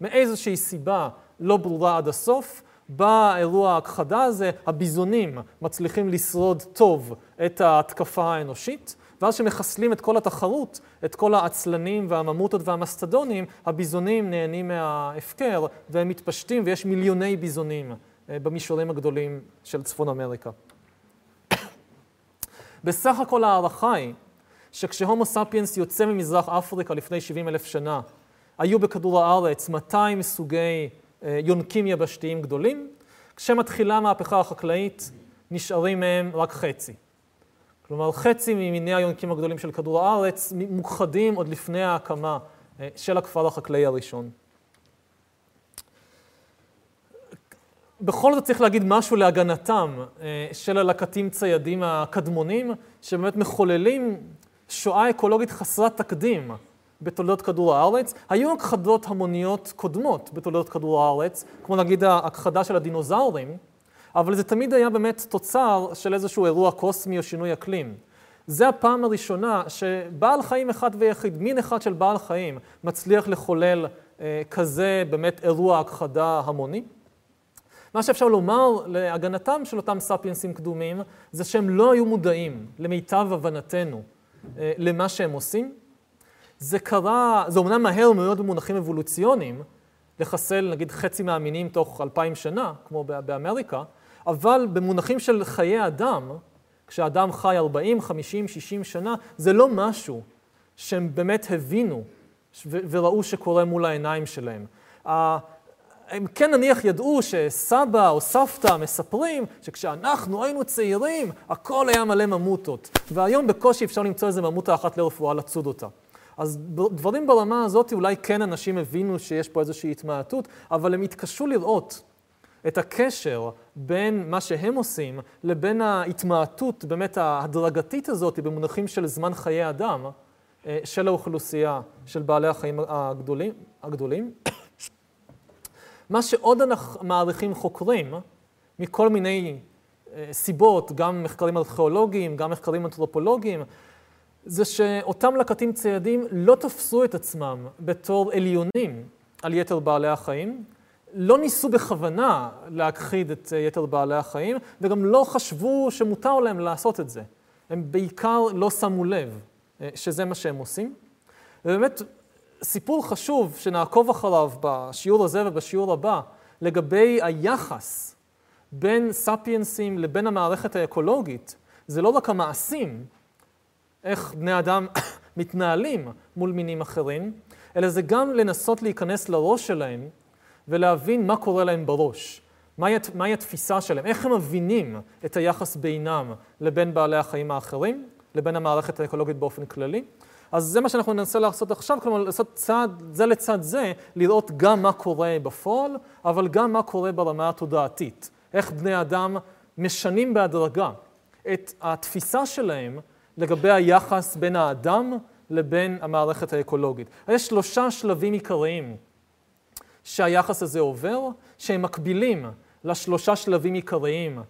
מאיזושהי סיבה לא ברורה עד הסוף, באירוע ההכחדה הזה, הביזונים מצליחים לשרוד טוב את ההתקפה האנושית, ואז כשמחסלים את כל התחרות, את כל העצלנים והממוטות והמסטדונים, הביזונים נהנים מההפקר והם מתפשטים ויש מיליוני ביזונים אה, במישורים הגדולים של צפון אמריקה. בסך הכל ההערכה היא שכשהומו ספיאנס יוצא ממזרח אפריקה לפני 70 אלף שנה, היו בכדור הארץ 200 סוגי אה, יונקים יבשתיים גדולים, כשמתחילה המהפכה החקלאית נשארים מהם רק חצי. כלומר, חצי ממיני היונקים הגדולים של כדור הארץ מוכחדים עוד לפני ההקמה אה, של הכפר החקלאי הראשון. בכל זאת צריך להגיד משהו להגנתם אה, של הלקטים ציידים הקדמונים, שבאמת מחוללים שואה אקולוגית חסרת תקדים בתולדות כדור הארץ. היו הכחדות המוניות קודמות בתולדות כדור הארץ, כמו נגיד ההכחדה של הדינוזאורים, אבל זה תמיד היה באמת תוצר של איזשהו אירוע קוסמי או שינוי אקלים. זה הפעם הראשונה שבעל חיים אחד ויחיד, מין אחד של בעל חיים, מצליח לחולל אה, כזה באמת אירוע הכחדה המוני. מה שאפשר לומר להגנתם של אותם ספיינסים קדומים, זה שהם לא היו מודעים, למיטב הבנתנו, למה שהם עושים. זה קרה, זה אומנם מהר מאוד במונחים אבולוציוניים, לחסל נגיד חצי מהמינים תוך אלפיים שנה, כמו באמריקה, אבל במונחים של חיי אדם, כשאדם חי 40, 50, 60 שנה, זה לא משהו שהם באמת הבינו וראו שקורה מול העיניים שלהם. הם כן נניח ידעו שסבא או סבתא מספרים שכשאנחנו היינו צעירים, הכל היה מלא ממוטות, והיום בקושי אפשר למצוא איזה ממוטה אחת לרפואה לצוד אותה. אז דברים ברמה הזאת אולי כן אנשים הבינו שיש פה איזושהי התמעטות, אבל הם התקשו לראות את הקשר בין מה שהם עושים לבין ההתמעטות באמת ההדרגתית הזאת במונחים של זמן חיי אדם אה, של האוכלוסייה, של בעלי החיים הגדולים. הגדולים. מה שעוד מעריכים חוקרים, מכל מיני אה, סיבות, גם מחקרים ארכיאולוגיים, גם מחקרים אנתרופולוגיים, זה שאותם לקטים ציידים לא תפסו את עצמם בתור עליונים על יתר בעלי החיים, לא ניסו בכוונה להכחיד את יתר בעלי החיים, וגם לא חשבו שמותר להם לעשות את זה. הם בעיקר לא שמו לב אה, שזה מה שהם עושים. ובאמת, סיפור חשוב שנעקוב אחריו בשיעור הזה ובשיעור הבא, לגבי היחס בין ספיינסים לבין המערכת האקולוגית, זה לא רק המעשים, איך בני אדם מתנהלים מול מינים אחרים, אלא זה גם לנסות להיכנס לראש שלהם ולהבין מה קורה להם בראש, מהי, מהי התפיסה שלהם, איך הם מבינים את היחס בינם לבין בעלי החיים האחרים, לבין המערכת האקולוגית באופן כללי. אז זה מה שאנחנו ננסה לעשות עכשיו, כלומר לעשות צעד זה לצד זה, לראות גם מה קורה בפועל, אבל גם מה קורה ברמה התודעתית. איך בני אדם משנים בהדרגה את התפיסה שלהם לגבי היחס בין האדם לבין המערכת האקולוגית. יש שלושה שלבים עיקריים שהיחס הזה עובר, שהם מקבילים לשלושה שלבים עיקריים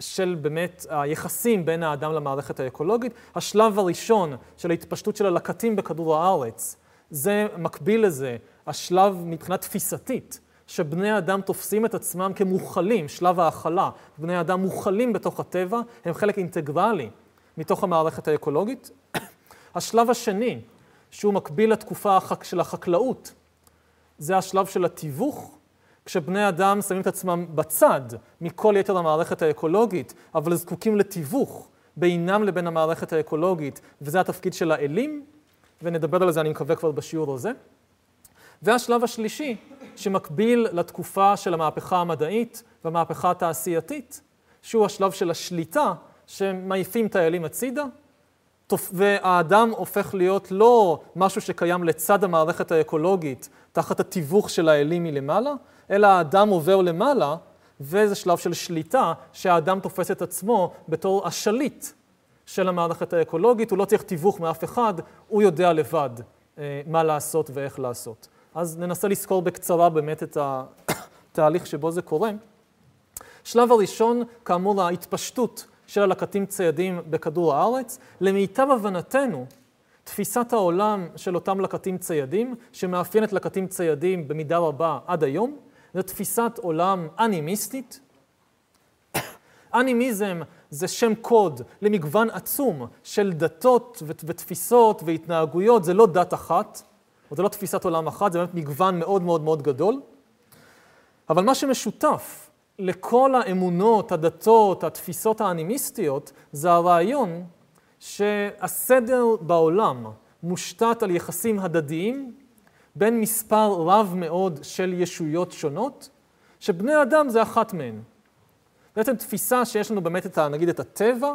של באמת היחסים בין האדם למערכת האקולוגית. השלב הראשון של ההתפשטות של הלקטים בכדור הארץ, זה מקביל לזה, השלב מבחינה תפיסתית, שבני אדם תופסים את עצמם כמוכלים, שלב ההכלה. בני אדם מוכלים בתוך הטבע, הם חלק אינטגרלי מתוך המערכת האקולוגית. השלב השני, שהוא מקביל לתקופה של החקלאות, זה השלב של התיווך, כשבני אדם שמים את עצמם בצד מכל יתר המערכת האקולוגית, אבל זקוקים לתיווך בינם לבין המערכת האקולוגית, וזה התפקיד של האלים, ונדבר על זה, אני מקווה, כבר בשיעור הזה. והשלב השלישי, שמקביל לתקופה של המהפכה המדעית והמהפכה התעשייתית, שהוא השלב של השליטה, שמעיפים את האלים הצידה, והאדם הופך להיות לא משהו שקיים לצד המערכת האקולוגית, תחת התיווך של האלים מלמעלה, אלא האדם עובר למעלה, וזה שלב של שליטה, שהאדם תופס את עצמו בתור השליט של המערכת האקולוגית, הוא לא צריך תיווך מאף אחד, הוא יודע לבד אה, מה לעשות ואיך לעשות. אז ננסה לזכור בקצרה באמת את התהליך שבו זה קורה. שלב הראשון, כאמור, ההתפשטות של הלקטים ציידים בכדור הארץ. למיטב הבנתנו, תפיסת העולם של אותם לקטים ציידים, שמאפיינת לקטים ציידים במידה רבה עד היום, זו תפיסת עולם אנימיסטית. אנימיזם זה שם קוד למגוון עצום של דתות ותפיסות והתנהגויות, זה לא דת אחת, או זה לא תפיסת עולם אחת, זה באמת מגוון מאוד מאוד מאוד גדול. אבל מה שמשותף לכל האמונות, הדתות, התפיסות האנימיסטיות, זה הרעיון שהסדר בעולם מושתת על יחסים הדדיים בין מספר רב מאוד של ישויות שונות, שבני אדם זה אחת מהן. בעצם תפיסה שיש לנו באמת את ה, נגיד את הטבע,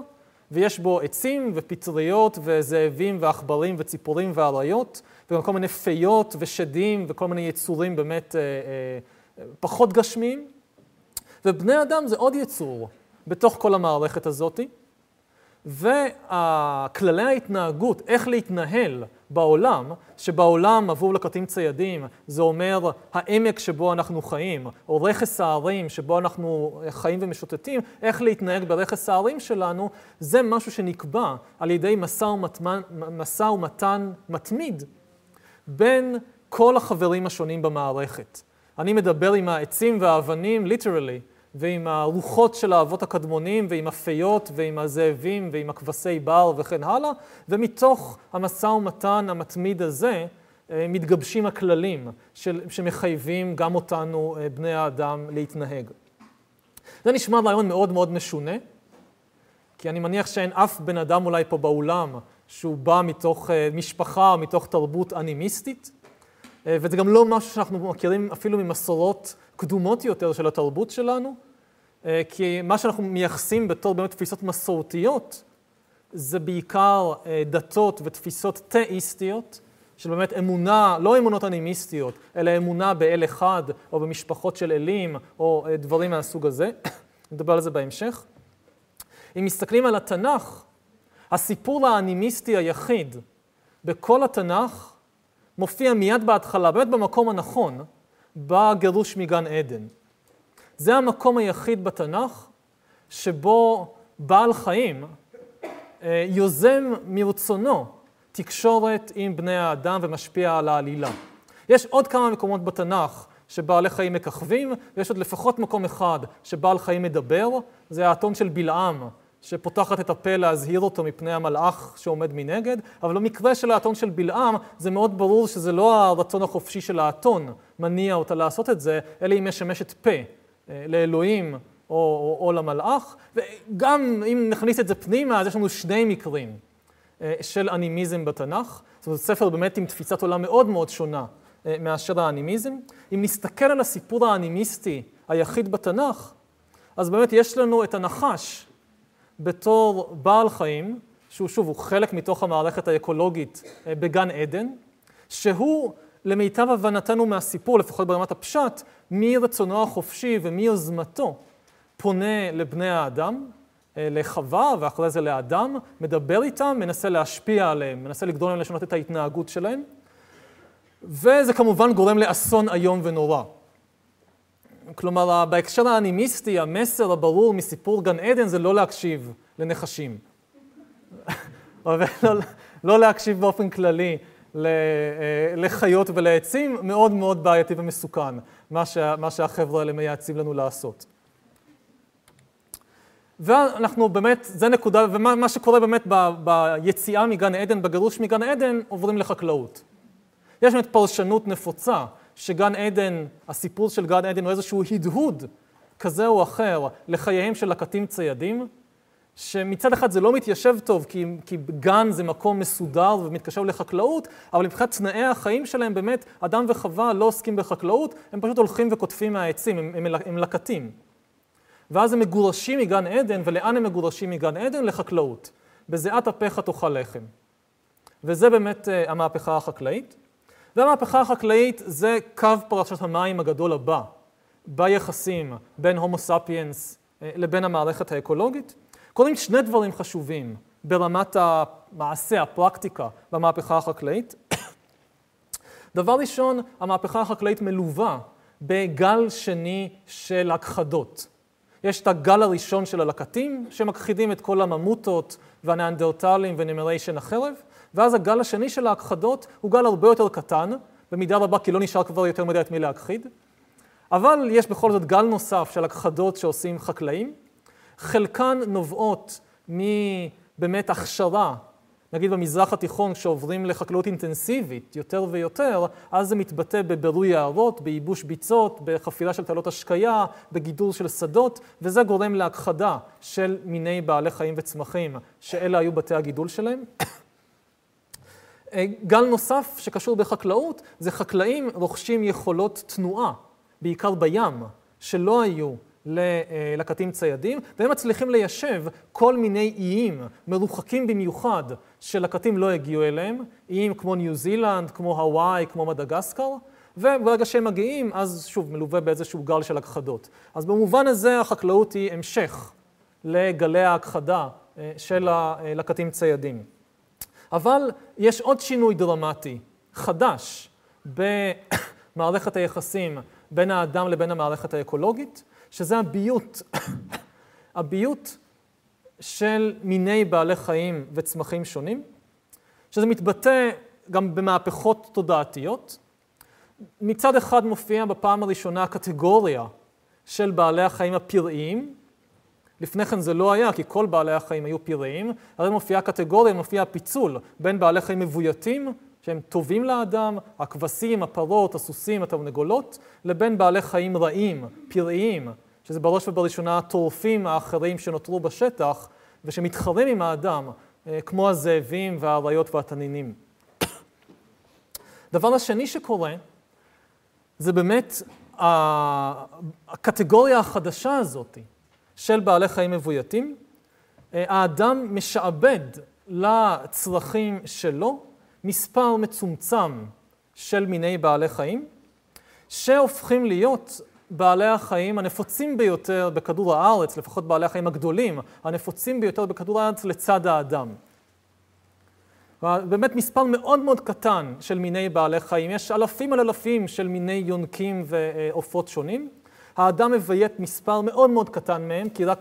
ויש בו עצים ופטריות וזאבים ועכברים וציפורים ואריות, וגם כל מיני פיות ושדים וכל מיני יצורים באמת אה, אה, פחות גשמיים. ובני אדם זה עוד יצור בתוך כל המערכת הזאתי. וכללי ההתנהגות, איך להתנהל בעולם, שבעולם עבור לקטים ציידים זה אומר העמק שבו אנחנו חיים, או רכס ההרים שבו אנחנו חיים ומשוטטים, איך להתנהג ברכס ההרים שלנו, זה משהו שנקבע על ידי משא ומתן, משא ומתן מתמיד בין כל החברים השונים במערכת. אני מדבר עם העצים והאבנים, literally, ועם הרוחות של האבות הקדמונים, ועם הפיות, ועם הזאבים, ועם הכבשי בר וכן הלאה, ומתוך המשא ומתן המתמיד הזה אה, מתגבשים הכללים של, שמחייבים גם אותנו, אה, בני האדם, להתנהג. זה נשמע רעיון מאוד מאוד משונה, כי אני מניח שאין אף בן אדם אולי פה באולם שהוא בא מתוך אה, משפחה או מתוך תרבות אנימיסטית, וזה גם לא משהו שאנחנו מכירים אפילו ממסורות קדומות יותר של התרבות שלנו, אה, כי מה שאנחנו מייחסים בתור באמת תפיסות מסורתיות, זה בעיקר אה, דתות ותפיסות תאיסטיות, של באמת אמונה, לא אמונות אנימיסטיות, אלא אמונה באל אחד, או במשפחות של אלים, או אה, דברים מהסוג הזה. נדבר על זה בהמשך. אם מסתכלים על התנ"ך, הסיפור האנימיסטי היחיד בכל התנ"ך מופיע מיד בהתחלה, באמת במקום הנכון, בגירוש מגן עדן. זה המקום היחיד בתנ"ך שבו בעל חיים אה, יוזם מרצונו תקשורת עם בני האדם ומשפיע על העלילה. יש עוד כמה מקומות בתנ"ך שבעלי חיים מככבים, ויש עוד לפחות מקום אחד שבעל חיים מדבר, זה האתון של בלעם, שפותחת את הפה להזהיר אותו מפני המלאך שעומד מנגד, אבל במקרה של האתון של בלעם, זה מאוד ברור שזה לא הרצון החופשי של האתון מניע אותה לעשות את זה, אלא היא משמשת פה אה, לאלוהים או, או, או למלאך, וגם אם נכניס את זה פנימה, אז יש לנו שני מקרים אה, של אנימיזם בתנ"ך. זאת אומרת, ספר באמת עם תפיסת עולם מאוד מאוד שונה אה, מאשר האנימיזם. אם נסתכל על הסיפור האנימיסטי היחיד בתנ"ך, אז באמת יש לנו את הנחש בתור בעל חיים, שהוא שוב, הוא חלק מתוך המערכת האקולוגית בגן עדן, שהוא, למיטב הבנתנו מהסיפור, לפחות ברמת הפשט, מרצונו החופשי ומיוזמתו, פונה לבני האדם, אה, לחווה ואחרי זה לאדם, מדבר איתם, מנסה להשפיע עליהם, מנסה לגדול להם לשנות את ההתנהגות שלהם, וזה כמובן גורם לאסון איום ונורא. כלומר, בהקשר האנימיסטי, המסר הברור מסיפור גן עדן זה לא להקשיב לנחשים. ולא, לא להקשיב באופן כללי לחיות ולעצים, מאוד מאוד בעייתי ומסוכן, מה, שה, מה שהחבר'ה האלה מייעצים לנו לעשות. ואנחנו באמת, זה נקודה, ומה שקורה באמת ב, ביציאה מגן עדן, בגירוש מגן עדן, עוברים לחקלאות. יש באמת פרשנות נפוצה שגן עדן, הסיפור של גן עדן הוא איזשהו הדהוד כזה או אחר לחייהם של לקטים ציידים, שמצד אחד זה לא מתיישב טוב, כי, כי גן זה מקום מסודר ומתקשר לחקלאות, אבל מבחינת תנאי החיים שלהם באמת, אדם וחווה לא עוסקים בחקלאות, הם פשוט הולכים וקוטפים מהעצים, הם, הם, הם לקטים. ואז הם מגורשים מגן עדן, ולאן הם מגורשים מגן עדן? לחקלאות. בזיעת אפיך תאכל לחם. וזה באמת uh, המהפכה החקלאית. והמהפכה החקלאית זה קו פרשת המים הגדול הבא ביחסים בין הומו ספיאנס uh, לבין המערכת האקולוגית. קורים שני דברים חשובים ברמת המעשה, הפרקטיקה, במהפכה החקלאית. דבר ראשון, המהפכה החקלאית מלווה בגל שני של הכחדות. יש את הגל הראשון של הלקטים, שמכחידים את כל הממוטות והניאנדרטלים ונמרי שן החרב, ואז הגל השני של ההכחדות הוא גל הרבה יותר קטן, במידה רבה כי לא נשאר כבר יותר מדי את מי להכחיד, אבל יש בכל זאת גל נוסף של הכחדות שעושים חקלאים. חלקן נובעות מבאמת הכשרה נגיד במזרח התיכון, כשעוברים לחקלאות אינטנסיבית יותר ויותר, אז זה מתבטא בבירוי יערות, בייבוש ביצות, בחפירה של תעלות השקיה, בגידור של שדות, וזה גורם להכחדה של מיני בעלי חיים וצמחים, שאלה היו בתי הגידול שלהם. גל נוסף שקשור בחקלאות, זה חקלאים רוכשים יכולות תנועה, בעיקר בים, שלא היו ללקטים ציידים, והם מצליחים ליישב כל מיני איים מרוחקים במיוחד שלקטים לא הגיעו אליהם, איים כמו ניו זילנד, כמו הוואי, כמו מדגסקר, וברגע שהם מגיעים, אז שוב, מלווה באיזשהו גל של הכחדות. אז במובן הזה החקלאות היא המשך לגלי ההכחדה אה, של הלקטים ציידים. אבל יש עוד שינוי דרמטי, חדש, במערכת היחסים בין האדם לבין המערכת האקולוגית, שזה הביוט, הביוט של מיני בעלי חיים וצמחים שונים, שזה מתבטא גם במהפכות תודעתיות. מצד אחד מופיע בפעם הראשונה קטגוריה של בעלי החיים הפראיים. לפני כן זה לא היה, כי כל בעלי החיים היו פראיים. הרי מופיעה קטגוריה, מופיע פיצול בין בעלי חיים מבויתים, שהם טובים לאדם, הכבשים, הפרות, הסוסים, התרנגולות, לבין בעלי חיים רעים, פראיים, שזה בראש ובראשונה הטורפים האחרים שנותרו בשטח ושמתחרים עם האדם, אה, כמו הזאבים והאריות והתנינים. הדבר השני שקורה, זה באמת הקטגוריה החדשה הזאת של בעלי חיים מבויתים. אה, האדם משעבד לצרכים שלו מספר מצומצם של מיני בעלי חיים, שהופכים להיות בעלי החיים הנפוצים ביותר בכדור הארץ, לפחות בעלי החיים הגדולים, הנפוצים ביותר בכדור הארץ לצד האדם. באמת מספר מאוד מאוד קטן של מיני בעלי חיים, יש אלפים על אלפים של מיני יונקים ועופות שונים. האדם מביית מספר מאוד מאוד קטן מהם, כי רק,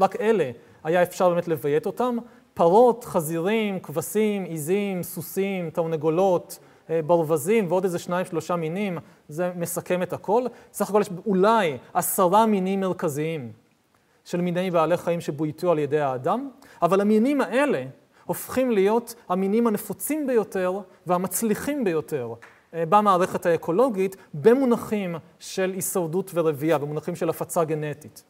רק אלה היה אפשר באמת לביית אותם. פרות, חזירים, כבשים, עיזים, סוסים, תרנגולות, ברווזים ועוד איזה שניים, שלושה מינים, זה מסכם את הכל. סך הכל יש אולי עשרה מינים מרכזיים של מיני בעלי חיים שבויתו על ידי האדם, אבל המינים האלה הופכים להיות המינים הנפוצים ביותר והמצליחים ביותר אה, במערכת האקולוגית במונחים של הישרדות ורבייה, במונחים של הפצה גנטית.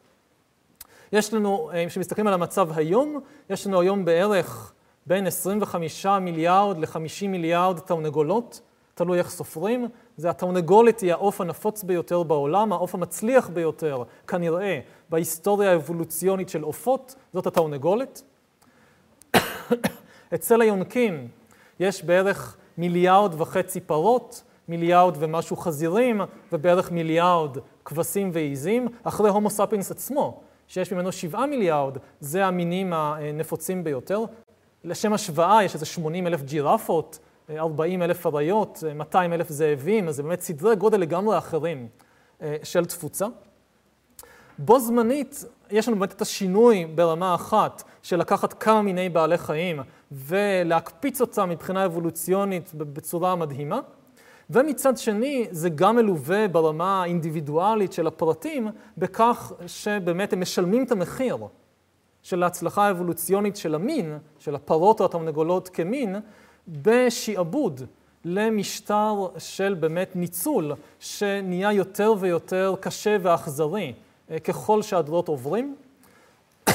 יש לנו, אה, כשמסתכלים על המצב היום, יש לנו היום בערך בין 25 מיליארד ל-50 מיליארד תרנגולות, תלוי איך סופרים. זה התרנגולת היא העוף הנפוץ ביותר בעולם, העוף המצליח ביותר, כנראה, בהיסטוריה האבולוציונית של עופות, זאת התרנגולת. אצל היונקים יש בערך מיליארד וחצי פרות, מיליארד ומשהו חזירים, ובערך מיליארד כבשים ועיזים, אחרי הומו ספינס עצמו, שיש ממנו שבעה מיליארד, זה המינים הנפוצים ביותר. לשם השוואה, יש איזה 80 אלף ג'ירפות, 40 אלף אריות, 200 אלף זאבים, אז זה באמת סדרי גודל לגמרי אחרים אה, של תפוצה. בו זמנית, יש לנו באמת את השינוי ברמה אחת של לקחת כמה מיני בעלי חיים ולהקפיץ אותם מבחינה אבולוציונית בצורה מדהימה. ומצד שני, זה גם מלווה ברמה האינדיבידואלית של הפרטים, בכך שבאמת הם משלמים את המחיר של ההצלחה האבולוציונית של המין, של הפרות או התרנגולות כמין, בשעבוד למשטר של באמת ניצול, שנהיה יותר ויותר קשה ואכזרי אה, ככל שהדורות עוברים.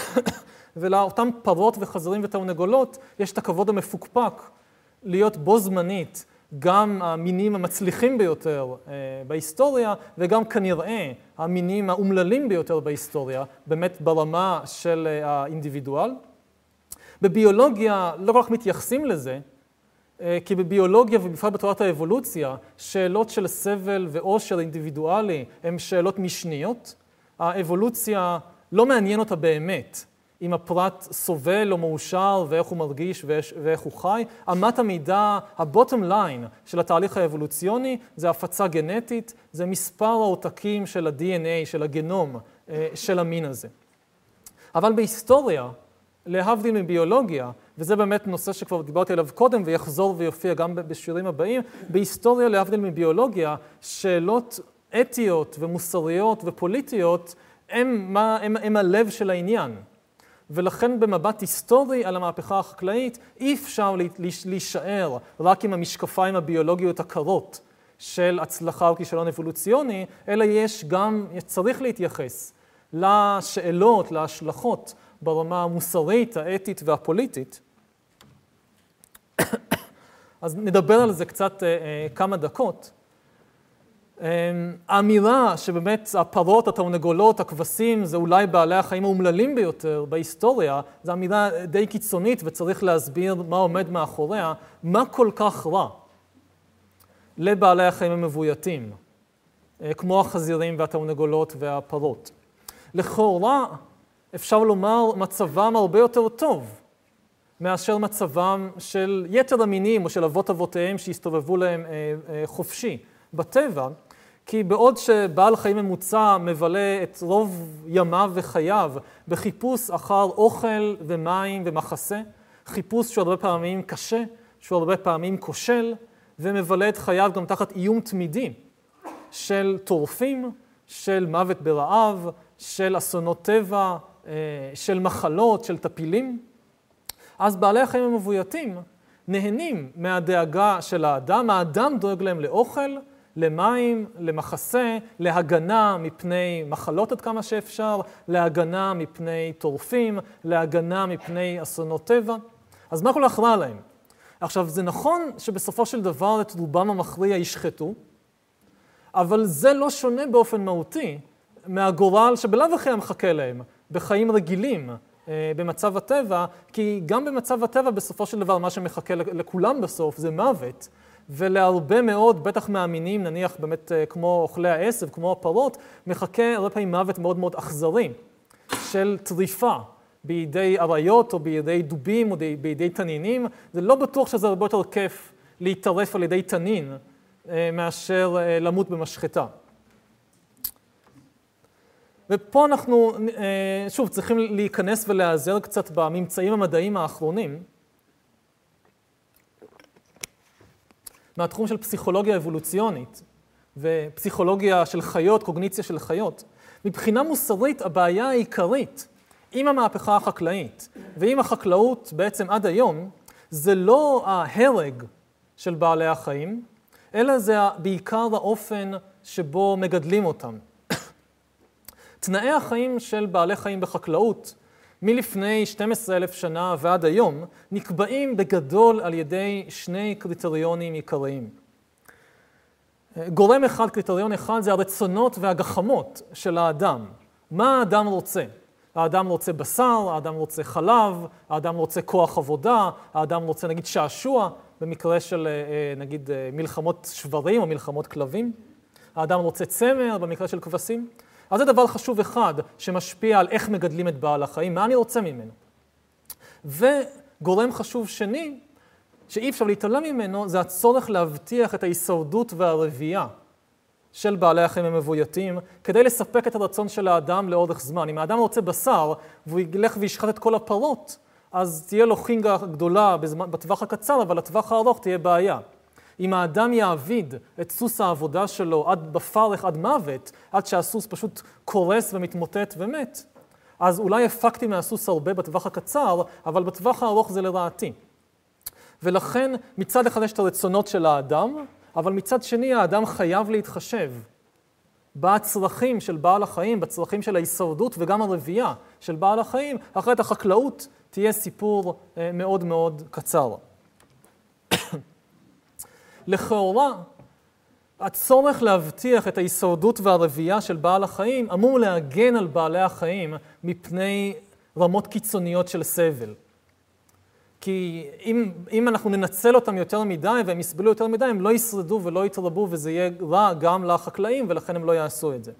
ולאותם פרות וחזרים ותרנגולות יש את הכבוד המפוקפק להיות בו זמנית גם המינים המצליחים ביותר אה, בהיסטוריה, וגם כנראה המינים האומללים ביותר בהיסטוריה, באמת ברמה של אה, האינדיבידואל. בביולוגיה לא כל כך מתייחסים לזה, אה, כי בביולוגיה ובפרט בתורת האבולוציה, שאלות של סבל ועושר אינדיבידואלי הן שאלות משניות. האבולוציה לא מעניין אותה באמת. אם הפרט סובל או מאושר ואיך הוא מרגיש ואיך הוא חי. אמת המידה, הבוטום ליין של התהליך האבולוציוני זה הפצה גנטית, זה מספר העותקים של ה-DNA, של הגנום של המין הזה. אבל בהיסטוריה, להבדיל מביולוגיה, וזה באמת נושא שכבר דיברתי עליו קודם ויחזור ויופיע גם בשיעורים הבאים, בהיסטוריה, להבדיל מביולוגיה, שאלות אתיות ומוסריות ופוליטיות הם, מה, הם, הם הלב של העניין. ולכן במבט היסטורי על המהפכה החקלאית אי אפשר להישאר רק עם המשקפיים הביולוגיות הקרות של הצלחה או כישלון אבולוציוני, אלא יש גם, צריך להתייחס לשאלות, להשלכות ברמה המוסרית, האתית והפוליטית. אז נדבר על זה קצת אה, אה, כמה דקות. אה, האמירה שבאמת הפרות, התרנגולות, הכבשים, זה אולי בעלי החיים האומללים ביותר בהיסטוריה, זו אמירה די קיצונית וצריך להסביר מה עומד מאחוריה, מה כל כך רע לבעלי החיים המבויתים, כמו החזירים והתרנגולות והפרות. לכאורה, אפשר לומר, מצבם הרבה יותר טוב מאשר מצבם של יתר המינים או של אבות אבותיהם שהסתובבו להם אה, אה, חופשי בטבע, כי בעוד שבעל חיים ממוצע מבלה את רוב ימיו וחייו בחיפוש אחר אוכל ומים ומחסה, חיפוש שהוא הרבה פעמים קשה, שהוא הרבה פעמים כושל, ומבלה את חייו גם תחת איום תמידי של טורפים, של מוות ברעב, של אסונות טבע, אה, של מחלות, של טפילים, אז בעלי החיים המבויתים נהנים מהדאגה של האדם, האדם דואג להם לאוכל, למים, למחסה, להגנה מפני מחלות עד כמה שאפשר, להגנה מפני טורפים, להגנה מפני אסונות טבע. אז מה כל כך רע להם? עכשיו, זה נכון שבסופו של דבר את רובם המכריע ישחטו, אבל זה לא שונה באופן מהותי מהגורל שבלאו הכי מחכה להם בחיים רגילים, אה, במצב הטבע, כי גם במצב הטבע בסופו של דבר מה שמחכה לכולם בסוף זה מוות. ולהרבה מאוד, בטח מהמינים, נניח באמת אה, כמו אוכלי העשב, כמו הפרות, מחכה הרבה פעמים מוות מאוד מאוד אכזרי של טריפה בידי אריות או בידי דובים או בידי תנינים. זה לא בטוח שזה הרבה יותר כיף להיטרף על ידי תנין אה, מאשר למות במשחטה. ופה אנחנו, אה, שוב, צריכים להיכנס ולהיעזר קצת בממצאים המדעיים האחרונים. מהתחום של פסיכולוגיה אבולוציונית ופסיכולוגיה של חיות, קוגניציה של חיות. מבחינה מוסרית, הבעיה העיקרית עם המהפכה החקלאית ועם החקלאות בעצם עד היום, זה לא ההרג של בעלי החיים, אלא זה בעיקר האופן שבו מגדלים אותם. תנאי החיים של בעלי חיים בחקלאות מלפני 12,000 שנה ועד היום נקבעים בגדול על ידי שני קריטריונים עיקריים. גורם אחד, קריטריון אחד, זה הרצונות והגחמות של האדם. מה האדם רוצה? האדם רוצה בשר, האדם רוצה חלב, האדם רוצה כוח עבודה, האדם רוצה נגיד שעשוע, במקרה של אה, אה, נגיד אה, מלחמות שברים או מלחמות כלבים. האדם רוצה צמר, במקרה של כבשים. אז זה דבר חשוב אחד שמשפיע על איך מגדלים את בעל החיים, מה אני רוצה ממנו. וגורם חשוב שני, שאי אפשר להתעלם ממנו, זה הצורך להבטיח את ההישרדות והרבייה של בעלי החיים המבויתים, כדי לספק את הרצון של האדם לאורך זמן. אם האדם רוצה בשר, והוא ילך וישחט את כל הפרות, אז תהיה לו חינגה גדולה בטווח הקצר, אבל לטווח הארוך תהיה בעיה. אם האדם יעביד את סוס העבודה שלו עד בפרך, עד מוות, עד שהסוס פשוט קורס ומתמוטט ומת, אז אולי הפקתי מהסוס הרבה בטווח הקצר, אבל בטווח הארוך זה לרעתי. ולכן מצד אחד יש את הרצונות של האדם, אבל מצד שני האדם חייב להתחשב בצרכים של בעל החיים, בצרכים של ההישרדות וגם הרבייה של בעל החיים, אחרת החקלאות תהיה סיפור אה, מאוד מאוד קצר. לכאורה, הצורך להבטיח את ההישרדות והרבייה של בעל החיים אמור להגן על בעלי החיים מפני רמות קיצוניות של סבל. כי אם, אם אנחנו ננצל אותם יותר מדי והם יסבלו יותר מדי, הם לא ישרדו ולא יתרבו וזה יהיה רע גם לחקלאים ולכן הם לא יעשו את זה.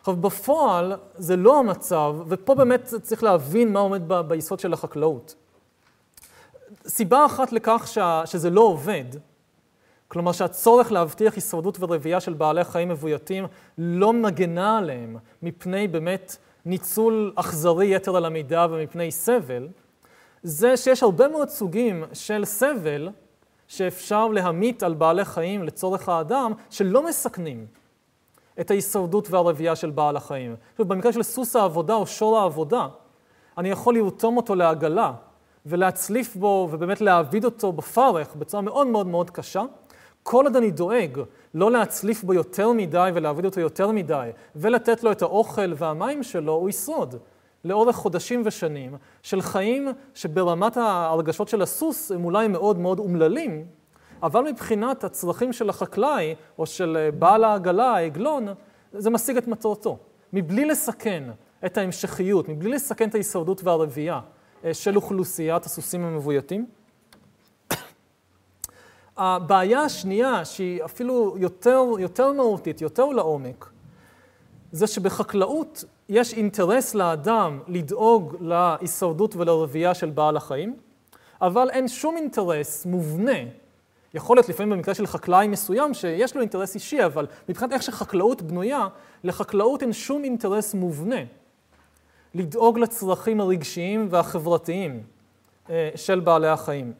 עכשיו בפועל זה לא המצב, ופה באמת צריך להבין מה עומד ב, ביסוד של החקלאות. סיבה אחת לכך שה, שזה לא עובד, כלומר שהצורך להבטיח הישרדות ורבייה של בעלי חיים מבויתים לא מגנה עליהם מפני באמת ניצול אכזרי יתר על המידה ומפני סבל, זה שיש הרבה מאוד סוגים של סבל שאפשר להמית על בעלי חיים לצורך האדם, שלא מסכנים את ההישרדות והרבייה של בעל החיים. במקרה של סוס העבודה או שור העבודה, אני יכול לרתום אותו לעגלה ולהצליף בו ובאמת להעביד אותו בפרך בצורה מאוד מאוד מאוד קשה. כל עוד אני דואג לא להצליף בו יותר מדי ולהעביד אותו יותר מדי ולתת לו את האוכל והמים שלו, הוא ישרוד. לאורך חודשים ושנים של חיים שברמת ההרגשות של הסוס הם אולי מאוד מאוד אומללים, אבל מבחינת הצרכים של החקלאי או של בעל העגלה, העגלון, זה משיג את מטרתו. מבלי לסכן את ההמשכיות, מבלי לסכן את ההישרדות והרבייה אה, של אוכלוסיית הסוסים המבויתים. הבעיה השנייה, שהיא אפילו יותר, יותר מהותית, יותר לעומק, זה שבחקלאות יש אינטרס לאדם לדאוג להישרדות ולרבייה של בעל החיים, אבל אין שום אינטרס מובנה, יכול להיות לפעמים במקרה של חקלאי מסוים שיש לו אינטרס אישי, אבל מבחינת איך שחקלאות בנויה, לחקלאות אין שום אינטרס מובנה לדאוג לצרכים הרגשיים והחברתיים אה, של בעלי החיים.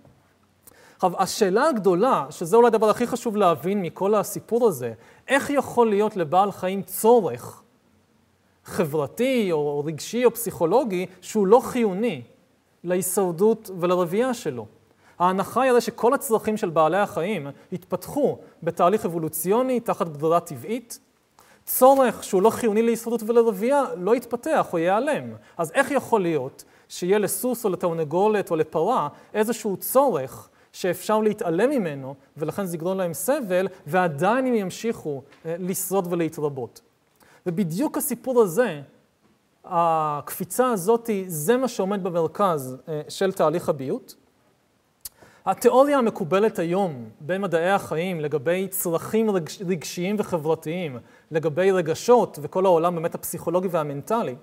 עכשיו, השאלה הגדולה, שזה אולי הדבר הכי חשוב להבין מכל הסיפור הזה, איך יכול להיות לבעל חיים צורך חברתי או רגשי או פסיכולוגי שהוא לא חיוני להישרדות ולרבייה שלו. ההנחה היא הרי שכל הצרכים של בעלי החיים התפתחו בתהליך אבולוציוני תחת ברירה טבעית. צורך שהוא לא חיוני להישרדות ולרבייה לא יתפתח או ייעלם. אז איך יכול להיות שיהיה לסוס או לתרנגולת או לפרה איזשהו צורך שאפשר להתעלם ממנו, ולכן זה יגרום להם סבל, ועדיין הם ימשיכו אה, לשרוד ולהתרבות. ובדיוק הסיפור הזה, הקפיצה הזאת, זה מה שעומד במרכז אה, של תהליך הביות. התיאוריה המקובלת היום במדעי החיים לגבי צרכים רגשיים וחברתיים, לגבי רגשות וכל העולם באמת הפסיכולוגי והמנטלי,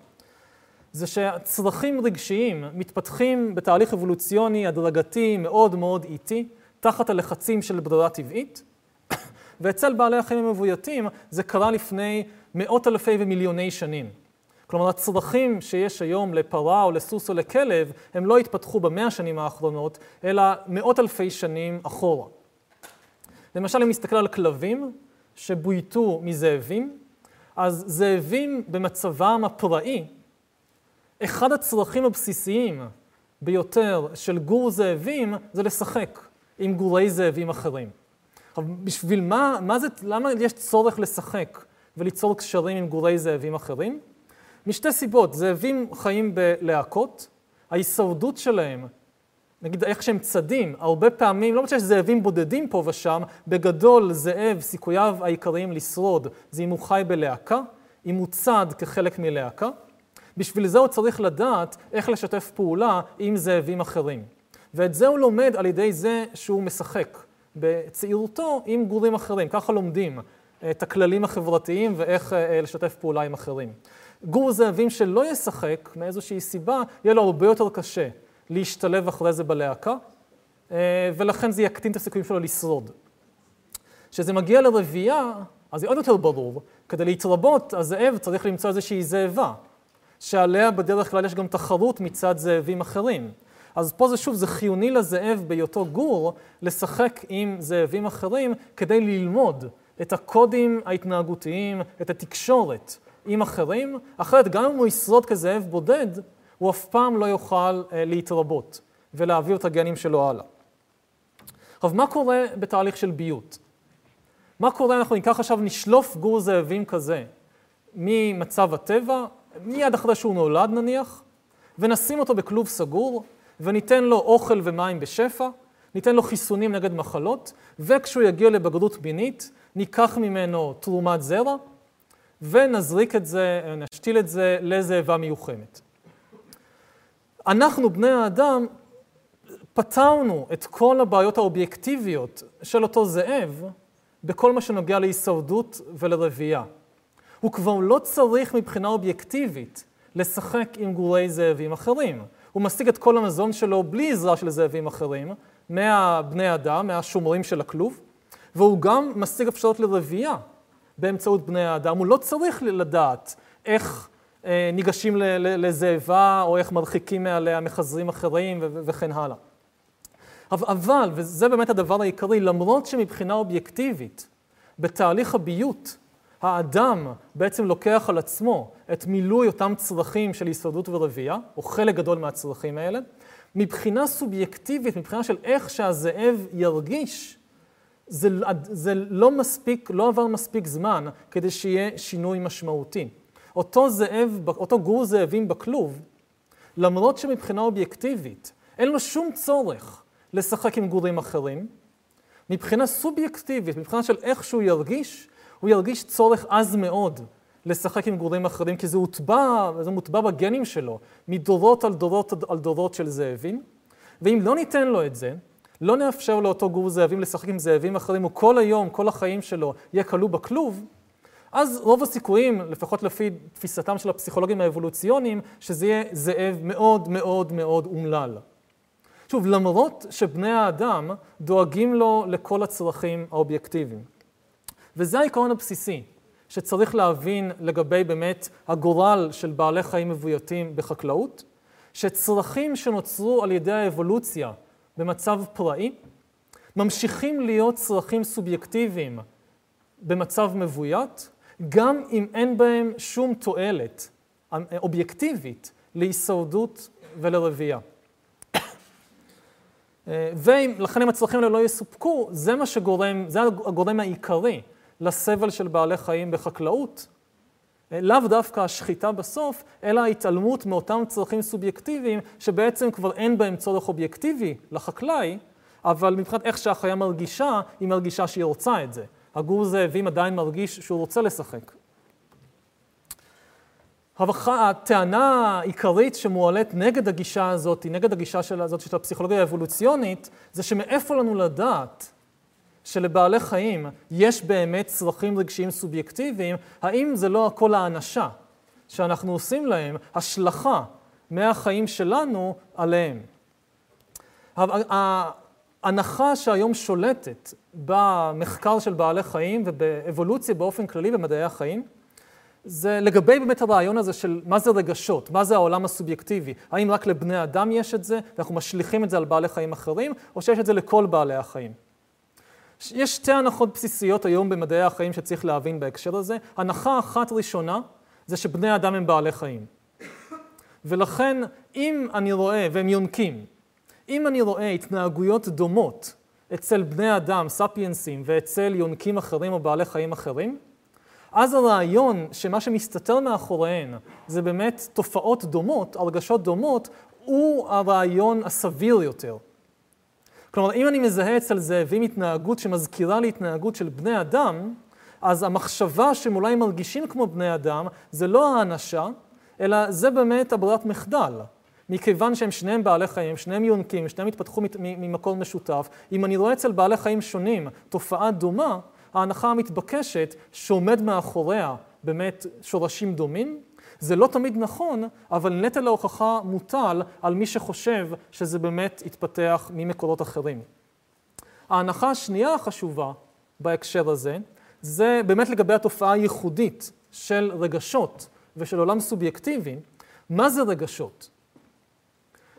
זה שהצרכים רגשיים מתפתחים בתהליך אבולוציוני הדרגתי מאוד מאוד איטי, תחת הלחצים של ברירה טבעית, ואצל בעלי החיים המבויתים זה קרה לפני מאות אלפי ומיליוני שנים. כלומר, הצרכים שיש היום לפרה או לסוס או לכלב, הם לא התפתחו במאה השנים האחרונות, אלא מאות אלפי שנים אחורה. למשל, אם נסתכל על כלבים שבויתו מזאבים, אז זאבים במצבם הפראי, אחד הצרכים הבסיסיים ביותר של גור זאבים זה לשחק עם גורי זאבים אחרים. עכשיו, בשביל מה, מה זה, למה יש צורך לשחק וליצור קשרים עם גורי זאבים אחרים? משתי סיבות, זאבים חיים בלהקות, ההישרדות שלהם, נגיד איך שהם צדים, הרבה פעמים, לא משנה שזאבים בודדים פה ושם, בגדול זאב, סיכוייו העיקריים לשרוד זה אם הוא חי בלהקה, אם הוא צד כחלק מלהקה. בשביל זה הוא צריך לדעת איך לשתף פעולה עם זאבים אחרים. ואת זה הוא לומד על ידי זה שהוא משחק בצעירותו עם גורים אחרים. ככה לומדים את הכללים החברתיים ואיך אה, לשתף פעולה עם אחרים. גור זאבים שלא ישחק מאיזושהי סיבה, יהיה לו הרבה יותר קשה להשתלב אחרי זה בלהקה, אה, ולכן זה יקטין את הסיכויים שלו לשרוד. כשזה מגיע לרבייה, אז זה עוד יותר ברור, כדי להתרבות, הזאב צריך למצוא איזושהי זאבה, שעליה בדרך כלל יש גם תחרות מצד זאבים אחרים. אז פה זה שוב, זה חיוני לזאב בהיותו גור לשחק עם זאבים אחרים כדי ללמוד את הקודים ההתנהגותיים, את התקשורת עם אחרים, אחרת גם אם הוא ישרוד כזאב בודד, הוא אף פעם לא יוכל אה, להתרבות ולהעביר את הגנים שלו הלאה. עכשיו, מה קורה בתהליך של ביות? מה קורה, אנחנו ניקח עכשיו, נשלוף גור זאבים כזה ממצב הטבע, מיד אחרי שהוא נולד נניח, ונשים אותו בכלוב סגור, וניתן לו אוכל ומים בשפע, ניתן לו חיסונים נגד מחלות, וכשהוא יגיע לבגרות מינית, ניקח ממנו תרומת זרע, ונזריק את זה, נשתיל את זה לזאבה מיוחמת. אנחנו, בני האדם, פתרנו את כל הבעיות האובייקטיביות של אותו זאב בכל מה שנוגע להישרדות ולרבייה. הוא כבר לא צריך מבחינה אובייקטיבית לשחק עם גורי זאבים אחרים. הוא משיג את כל המזון שלו בלי עזרה של זאבים אחרים, מהבני אדם, מהשומרים של הכלוב, והוא גם משיג אפשרות לרבייה באמצעות בני האדם. הוא לא צריך לדעת איך אה, ניגשים לזאבה, או איך מרחיקים מעליה מחזרים אחרים וכן הלאה. אבל, וזה באמת הדבר העיקרי, למרות שמבחינה אובייקטיבית, בתהליך הביות, האדם בעצם לוקח על עצמו את מילוי אותם צרכים של הישרדות ורבייה, או חלק גדול מהצרכים האלה, מבחינה סובייקטיבית, מבחינה של איך שהזאב ירגיש, זה, זה לא מספיק, לא עבר מספיק זמן כדי שיהיה שינוי משמעותי. אותו זאב, אותו גור זאבים בכלוב, למרות שמבחינה אובייקטיבית אין לו שום צורך לשחק עם גורים אחרים, מבחינה סובייקטיבית, מבחינה של איך שהוא ירגיש, הוא ירגיש צורך עז מאוד לשחק עם גורים אחרים, כי זה הוטבע, זה מוטבע בגנים שלו, מדורות על דורות על דורות של זאבים. ואם לא ניתן לו את זה, לא נאפשר לאותו גור זאבים לשחק עם זאבים אחרים, הוא כל היום, כל החיים שלו, יהיה כלוא בכלוב, אז רוב הסיכויים, לפחות לפי תפיסתם של הפסיכולוגים האבולוציוניים, שזה יהיה זאב מאוד מאוד מאוד אומלל. שוב, למרות שבני האדם דואגים לו לכל הצרכים האובייקטיביים. וזה העיקרון הבסיסי שצריך להבין לגבי באמת הגורל של בעלי חיים מבויתים בחקלאות, שצרכים שנוצרו על ידי האבולוציה במצב פראי, ממשיכים להיות צרכים סובייקטיביים במצב מבוית, גם אם אין בהם שום תועלת אובייקטיבית להישרדות ולרבייה. ולכן אם הצרכים האלה לא יסופקו, זה מה שגורם, זה הגורם העיקרי לסבל של בעלי חיים בחקלאות. לאו דווקא השחיטה בסוף, אלא ההתעלמות מאותם צרכים סובייקטיביים, שבעצם כבר אין בהם צורך אובייקטיבי לחקלאי, אבל מבחינת איך שהחיה מרגישה, היא מרגישה שהיא רוצה את זה. הגור זאבים עדיין מרגיש שהוא רוצה לשחק. הטענה העיקרית שמועלית נגד הגישה הזאת, נגד הגישה של, הזאת של הפסיכולוגיה האבולוציונית, זה שמאיפה לנו לדעת שלבעלי חיים יש באמת צרכים רגשיים סובייקטיביים, האם זה לא הכל האנשה שאנחנו עושים להם, השלכה מהחיים שלנו עליהם. ההנחה שהיום שולטת במחקר של בעלי חיים ובאבולוציה באופן כללי במדעי החיים, זה לגבי באמת הרעיון הזה של מה זה רגשות, מה זה העולם הסובייקטיבי. האם רק לבני אדם יש את זה, ואנחנו משליכים את זה על בעלי חיים אחרים, או שיש את זה לכל בעלי החיים. יש שתי הנחות בסיסיות היום במדעי החיים שצריך להבין בהקשר הזה. הנחה אחת ראשונה זה שבני אדם הם בעלי חיים. ולכן, אם אני רואה, והם יונקים, אם אני רואה התנהגויות דומות אצל בני אדם, ספיינסים, ואצל יונקים אחרים או בעלי חיים אחרים, אז הרעיון שמה שמסתתר מאחוריהן זה באמת תופעות דומות, הרגשות דומות, הוא הרעיון הסביר יותר. כלומר, אם אני מזהה אצל זאבים התנהגות שמזכירה לי התנהגות של בני אדם, אז המחשבה שהם אולי מרגישים כמו בני אדם, זה לא האנשה, אלא זה באמת הברירת מחדל. מכיוון שהם שניהם בעלי חיים, שניהם יונקים, שניהם התפתחו ממקום משותף, אם אני רואה אצל בעלי חיים שונים תופעה דומה, ההנחה המתבקשת שעומד מאחוריה באמת שורשים דומים. זה לא תמיד נכון, אבל נטל ההוכחה מוטל על מי שחושב שזה באמת התפתח ממקורות אחרים. ההנחה השנייה החשובה בהקשר הזה, זה באמת לגבי התופעה הייחודית של רגשות ושל עולם סובייקטיבי. מה זה רגשות?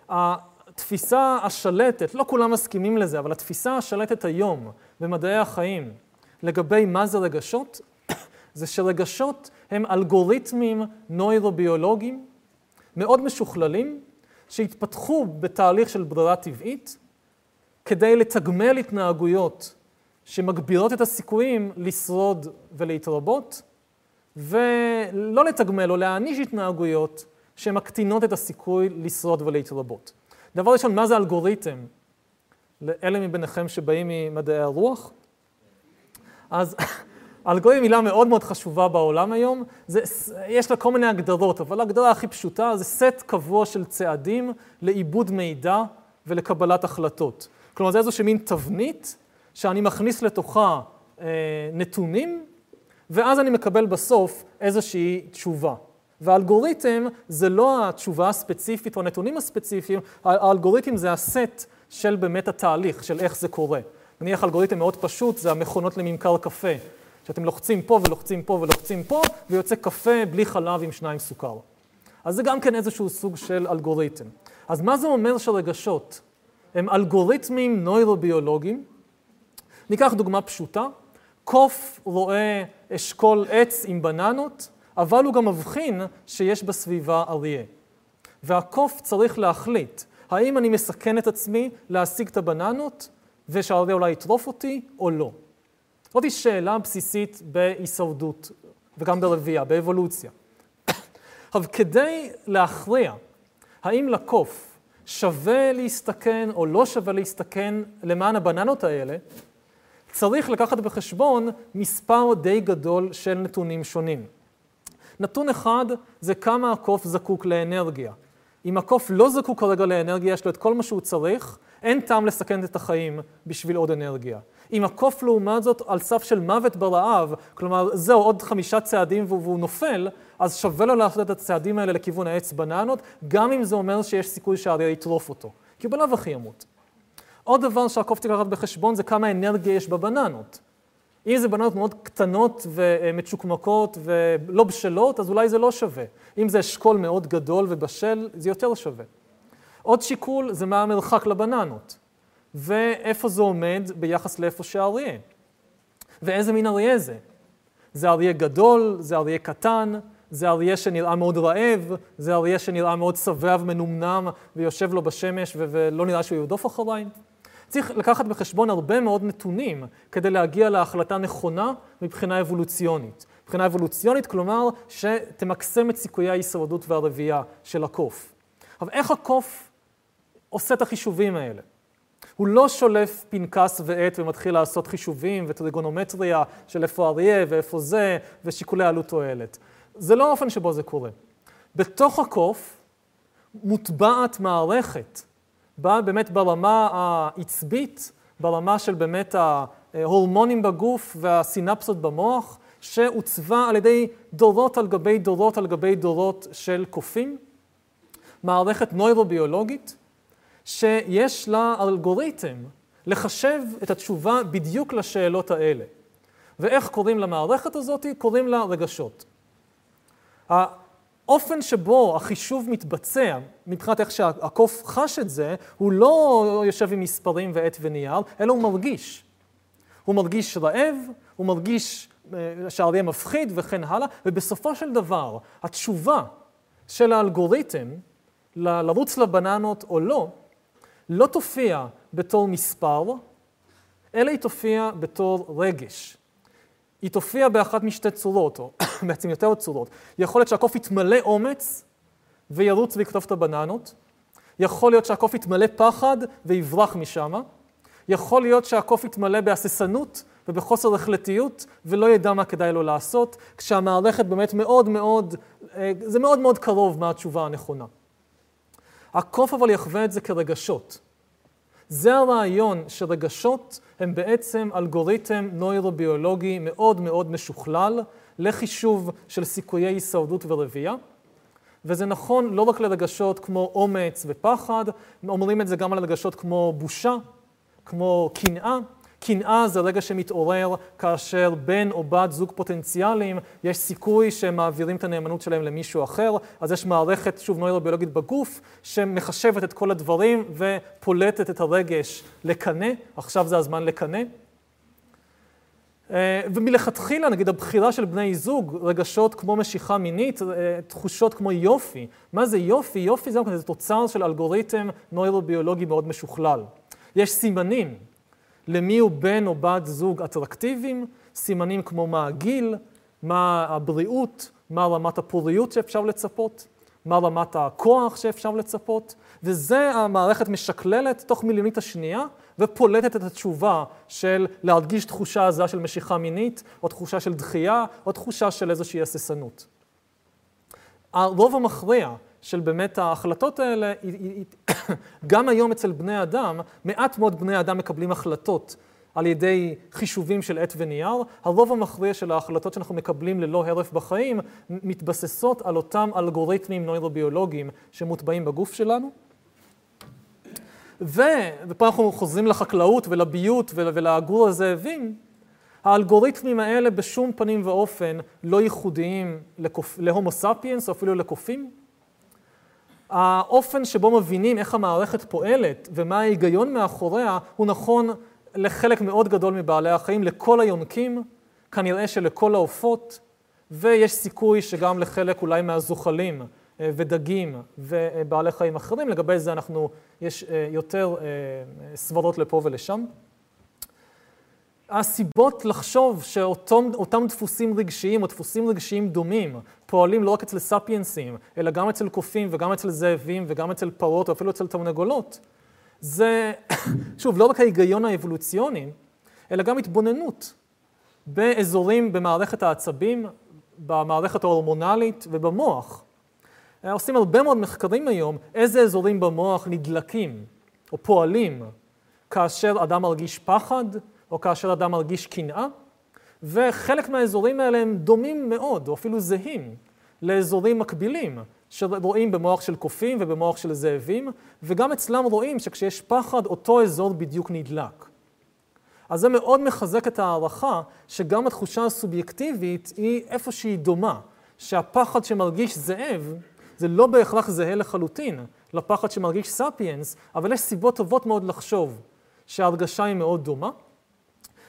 התפיסה השלטת, לא כולם מסכימים לזה, אבל התפיסה השלטת היום במדעי החיים לגבי מה זה רגשות, זה שרגשות הם אלגוריתמים נוירוביולוגיים מאוד משוכללים, שהתפתחו בתהליך של ברירה טבעית, כדי לתגמל התנהגויות שמגבירות את הסיכויים לשרוד ולהתרבות, ולא לתגמל או להעניש התנהגויות שמקטינות את הסיכוי לשרוד ולהתרבות. דבר ראשון, מה זה אלגוריתם? לאלה מביניכם שבאים ממדעי הרוח. אז אלגוריתם היא מילה מאוד מאוד חשובה בעולם היום. זה, יש לה כל מיני הגדרות, אבל ההגדרה הכי פשוטה זה סט קבוע של צעדים לעיבוד מידע ולקבלת החלטות. כלומר, זה איזושהי מין תבנית שאני מכניס לתוכה אה, נתונים, ואז אני מקבל בסוף איזושהי תשובה. והאלגוריתם זה לא התשובה הספציפית או הנתונים הספציפיים, האלגוריתם זה הסט של באמת התהליך, של איך זה קורה. נניח אלגוריתם מאוד פשוט, זה המכונות לממכר קפה, שאתם לוחצים פה ולוחצים פה ולוחצים פה, ויוצא קפה בלי חלב עם שניים סוכר. אז זה גם כן איזשהו סוג של אלגוריתם. אז מה זה אומר שרגשות הם אלגוריתמים נוירוביולוגיים? ניקח דוגמה פשוטה, קוף רואה אשכול עץ עם בננות, אבל הוא גם מבחין שיש בסביבה אריה. והקוף צריך להחליט, האם אני מסכן את עצמי להשיג את הבננות, ושהאריה אולי יטרוף אותי, או לא. זאת שאלה בסיסית בהישרדות, וגם ברבייה, באבולוציה. עכשיו, כדי להכריע האם לקוף שווה להסתכן או לא שווה להסתכן למען הבננות האלה, צריך לקחת בחשבון מספר די גדול של נתונים שונים. נתון אחד זה כמה הקוף זקוק לאנרגיה. אם הקוף לא זקוק כרגע לאנרגיה, יש לו את כל מה שהוא צריך, אין טעם לסכן את החיים בשביל עוד אנרגיה. אם הקוף לעומת זאת על סף של מוות ברעב, כלומר זהו עוד חמישה צעדים והוא נופל, אז שווה לו לעשות את הצעדים האלה לכיוון העץ בננות, גם אם זה אומר שיש סיכוי שהאריה יטרוף אותו, כי הוא בלאו הכי ימות. עוד דבר שהקוף צריך לקחת בחשבון זה כמה אנרגיה יש בבננות. אם זה בננות מאוד קטנות ומצ'וקמקות ולא בשלות, אז אולי זה לא שווה. אם זה אשכול מאוד גדול ובשל, זה יותר שווה. עוד שיקול זה מה המרחק לבננות, ואיפה זה עומד ביחס לאיפה שהאריה. ואיזה מין אריה זה? זה אריה גדול, זה אריה קטן, זה אריה שנראה מאוד רעב, זה אריה שנראה מאוד שבע ומנומנם ויושב לו בשמש ולא נראה שהוא ירדוף אחריי. צריך לקחת בחשבון הרבה מאוד נתונים כדי להגיע להחלטה נכונה מבחינה אבולוציונית. מבחינה אבולוציונית, כלומר, שתמקסם את סיכויי ההישרדות והרבייה של הקוף. אבל איך הקוף עושה את החישובים האלה? הוא לא שולף פנקס ועט ומתחיל לעשות חישובים וטריגונומטריה של איפה אריה ואיפה זה ושיקולי עלות תועלת. זה לא האופן שבו זה קורה. בתוך הקוף מוטבעת מערכת באה באמת ברמה העצבית, ברמה של באמת ההורמונים בגוף והסינפסות במוח, שעוצבה על ידי דורות על גבי דורות על גבי דורות של קופים, מערכת נוירוביולוגית, שיש לה אלגוריתם לחשב את התשובה בדיוק לשאלות האלה. ואיך קוראים למערכת הזאת? קוראים לה רגשות. האופן שבו החישוב מתבצע, מבחינת איך שהקוף חש את זה, הוא לא יושב עם מספרים ועט ונייר, אלא הוא מרגיש. הוא מרגיש רעב, הוא מרגיש אה, שהאריה מפחיד וכן הלאה, ובסופו של דבר, התשובה של האלגוריתם לרוץ לבננות או לא, לא תופיע בתור מספר, אלא היא תופיע בתור רגש. היא תופיע באחת משתי צורות, או בעצם יותר צורות. יכול להיות שהקוף יתמלא אומץ וירוץ ויקטוף את הבננות. יכול להיות שהקוף יתמלא פחד ויברח משם. יכול להיות שהקוף יתמלא בהססנות ובחוסר החלטיות ולא ידע מה כדאי לו לעשות, כשהמערכת באמת מאוד מאוד, אה, זה מאוד מאוד קרוב מה התשובה הנכונה. הקוף אבל יחווה את זה כרגשות. זה הרעיון שרגשות הם בעצם אלגוריתם נוירוביולוגי מאוד מאוד משוכלל לחישוב של סיכויי הישרדות ורבייה. וזה נכון לא רק לרגשות כמו אומץ ופחד, אומרים את זה גם על רגשות כמו בושה, כמו קנאה. קנאה זה רגע שמתעורר כאשר בן או בת זוג פוטנציאליים, יש סיכוי שהם מעבירים את הנאמנות שלהם למישהו אחר, אז יש מערכת, שוב, נוירוביולוגית בגוף, שמחשבת את כל הדברים ופולטת את הרגש לקנא, עכשיו זה הזמן לקנא. אה, ומלכתחילה, נגיד, הבחירה של בני זוג, רגשות כמו משיכה מינית, אה, תחושות כמו יופי. מה זה יופי? יופי זה, זה תוצר של אלגוריתם נוירוביולוגי מאוד משוכלל. יש סימנים. למי הוא בן או בת זוג אטרקטיביים, סימנים כמו מה הגיל, מה הבריאות, מה רמת הפוריות שאפשר לצפות, מה רמת הכוח שאפשר לצפות, וזה המערכת משקללת תוך מיליונית השנייה ופולטת את התשובה של להרגיש תחושה עזה של משיכה מינית, או תחושה של דחייה, או תחושה של איזושהי הססנות. הרוב המכריע של באמת ההחלטות האלה, גם היום אצל בני אדם, מעט מאוד בני אדם מקבלים החלטות על ידי חישובים של עט ונייר. הרוב המכריע של ההחלטות שאנחנו מקבלים ללא הרף בחיים מתבססות על אותם אלגוריתמים נוירוביולוגיים שמוטבעים בגוף שלנו. ו, ופה אנחנו חוזרים לחקלאות ולביות ולגור הזאבים, האלגוריתמים האלה בשום פנים ואופן לא ייחודיים. להומו ספיאנס או אפילו לקופים. האופן שבו מבינים איך המערכת פועלת ומה ההיגיון מאחוריה הוא נכון לחלק מאוד גדול מבעלי החיים, לכל היונקים, כנראה שלכל העופות, ויש סיכוי שגם לחלק אולי מהזוחלים אה, ודגים ובעלי חיים אחרים. לגבי זה אנחנו, יש אה, יותר אה, סברות לפה ולשם. הסיבות לחשוב שאותם דפוסים רגשיים או דפוסים רגשיים דומים פועלים לא רק אצל ספיינסים, אלא גם אצל קופים וגם אצל זאבים וגם אצל פרות או אפילו אצל תרנגולות, זה, שוב, לא רק ההיגיון האבולוציוני, אלא גם התבוננות באזורים במערכת העצבים, במערכת ההורמונלית ובמוח. עושים הרבה מאוד מחקרים היום איזה אזורים במוח נדלקים או פועלים כאשר אדם מרגיש פחד או כאשר אדם מרגיש קנאה, וחלק מהאזורים האלה הם דומים מאוד, או אפילו זהים, לאזורים מקבילים, שרואים במוח של קופים ובמוח של זאבים, וגם אצלם רואים שכשיש פחד, אותו אזור בדיוק נדלק. אז זה מאוד מחזק את ההערכה שגם התחושה הסובייקטיבית היא איפה שהיא דומה, שהפחד שמרגיש זאב זה לא בהכרח זהה לחלוטין לפחד שמרגיש ספיאנס, אבל יש סיבות טובות מאוד לחשוב שההרגשה היא מאוד דומה.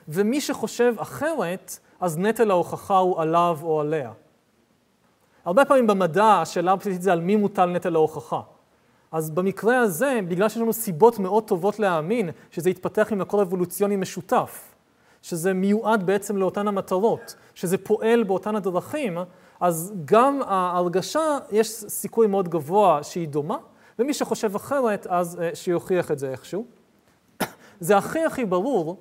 ומי שחושב אחרת, אז נטל ההוכחה הוא עליו או עליה. הרבה פעמים במדע השאלה הבסיסית זה על מי מוטל נטל ההוכחה. אז במקרה הזה, בגלל שיש לנו סיבות מאוד טובות להאמין שזה יתפתח עם מקור אבולוציוני משותף, שזה מיועד בעצם לאותן המטרות, שזה פועל באותן הדרכים, אז גם ההרגשה, יש סיכוי מאוד גבוה שהיא דומה, ומי שחושב אחרת, אז אה, שיוכיח את זה איכשהו. זה הכי הכי ברור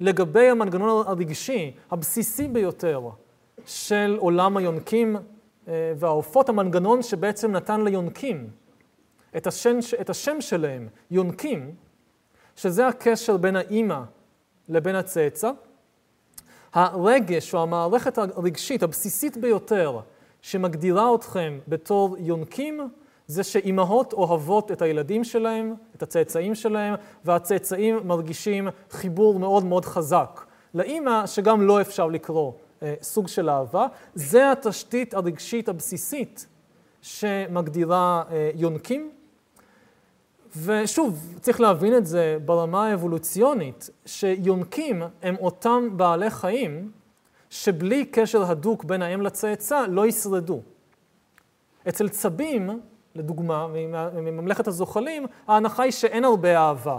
לגבי המנגנון הרגשי הבסיסי ביותר של עולם היונקים אה, והעופות, המנגנון שבעצם נתן ליונקים את השם, את השם שלהם, יונקים, שזה הקשר בין האימא לבין הצאצא. הרגש או המערכת הרגשית הבסיסית ביותר שמגדירה אתכם בתור יונקים, זה שאימהות אוהבות את הילדים שלהם, את הצאצאים שלהם, והצאצאים מרגישים חיבור מאוד מאוד חזק לאימא, שגם לא אפשר לקרוא אה, סוג של אהבה. זה התשתית הרגשית הבסיסית שמגדירה אה, יונקים. ושוב, צריך להבין את זה ברמה האבולוציונית, שיונקים הם אותם בעלי חיים שבלי קשר הדוק בין האם לצאצא לא ישרדו. אצל צבים, לדוגמה, מממלכת הזוחלים, ההנחה היא שאין הרבה אהבה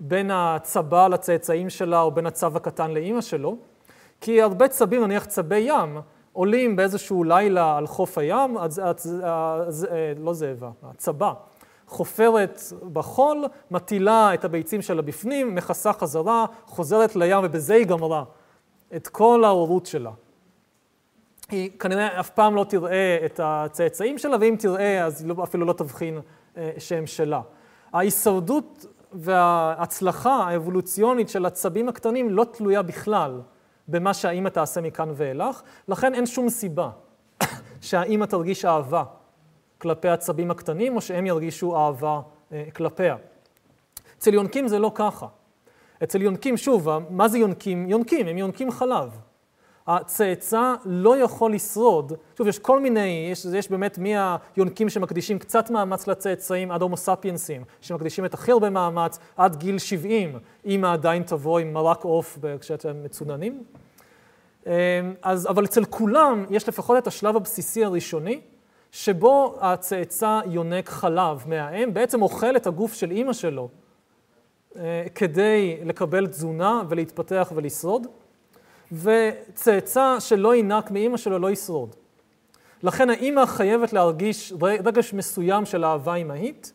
בין הצבה לצאצאים שלה או בין הצב הקטן לאימא שלו, כי הרבה צבים, נניח צבי ים, עולים באיזשהו לילה על חוף הים, אז, אז, אז, אה, לא זאבה, הצבה, חופרת בחול, מטילה את הביצים שלה בפנים, מכסה חזרה, חוזרת לים ובזה היא גמרה את כל ההורות שלה. היא כנראה אף פעם לא תראה את הצאצאים שלה, ואם תראה אז היא לא, אפילו לא תבחין אה, שהם שלה. ההישרדות וההצלחה האבולוציונית של הצבים הקטנים לא תלויה בכלל במה שהאימא תעשה מכאן ואילך, לכן אין שום סיבה שהאימא תרגיש אהבה כלפי הצבים הקטנים, או שהם ירגישו אהבה אה, כלפיה. אצל יונקים זה לא ככה. אצל יונקים, שוב, מה זה יונקים? יונקים, הם יונקים חלב. הצאצא לא יכול לשרוד. שוב, יש כל מיני, יש, יש באמת מהיונקים שמקדישים קצת מאמץ לצאצאים עד הומו ספיינסים, שמקדישים את הכי הרבה מאמץ עד גיל 70, אם עדיין תבוא עם מרק עוף כשאתם מצוננים. אמ, אז, אבל אצל כולם יש לפחות את השלב הבסיסי הראשוני, שבו הצאצא יונק חלב מהאם, בעצם אוכל את הגוף של אימא שלו אה, כדי לקבל תזונה ולהתפתח ולשרוד. וצאצא שלא ינק מאימא שלו לא ישרוד. לכן האימא חייבת להרגיש רגש מסוים של אהבה אימהית,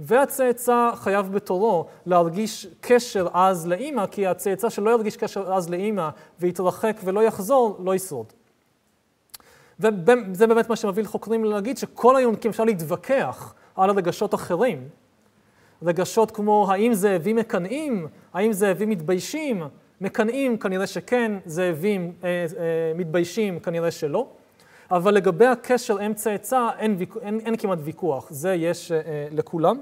והצאצא חייב בתורו להרגיש קשר עז לאימא, כי הצאצא שלא ירגיש קשר עז לאימא ויתרחק ולא יחזור, לא ישרוד. וזה באמת מה שמביא לחוקרים להגיד שכל היונקים אפשר להתווכח על הרגשות אחרים. רגשות כמו האם זאבים מקנאים, האם זאבים מתביישים, מקנאים כנראה שכן, זאבים אה, אה, מתביישים כנראה שלא, אבל לגבי הקשר אם צאצא אין, אין, אין כמעט ויכוח, זה יש אה, לכולם.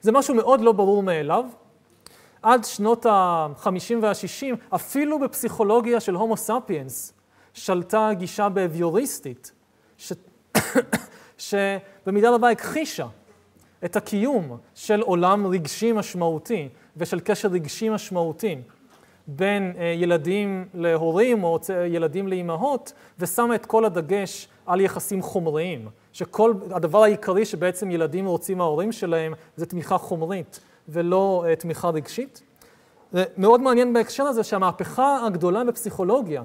זה משהו מאוד לא ברור מאליו. עד שנות ה-50 וה-60, אפילו בפסיכולוגיה של הומו ספיאנס, שלטה גישה באביוריסטית, ש... שבמידה רבה הכחישה את הקיום של עולם רגשי משמעותי ושל קשר רגשי משמעותי בין אה, ילדים להורים או ילדים לאימהות, ושמה את כל הדגש על יחסים חומריים, שכל, הדבר העיקרי שבעצם ילדים רוצים מההורים שלהם זה תמיכה חומרית ולא uh, תמיכה רגשית. מאוד מעניין בהקשר הזה שהמהפכה הגדולה בפסיכולוגיה,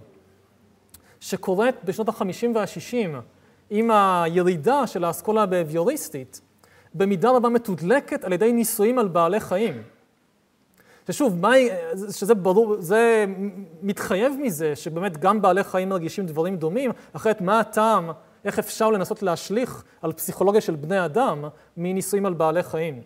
שקורית בשנות ה-50 וה-60 עם הירידה של האסכולה הבהביוריסטית, במידה רבה מתודלקת על ידי ניסויים על בעלי חיים. ששוב, מה, שזה ברור, זה מתחייב מזה שבאמת גם בעלי חיים מרגישים דברים דומים, אחרת מה הטעם, איך אפשר לנסות להשליך על פסיכולוגיה של בני אדם מניסויים על בעלי חיים.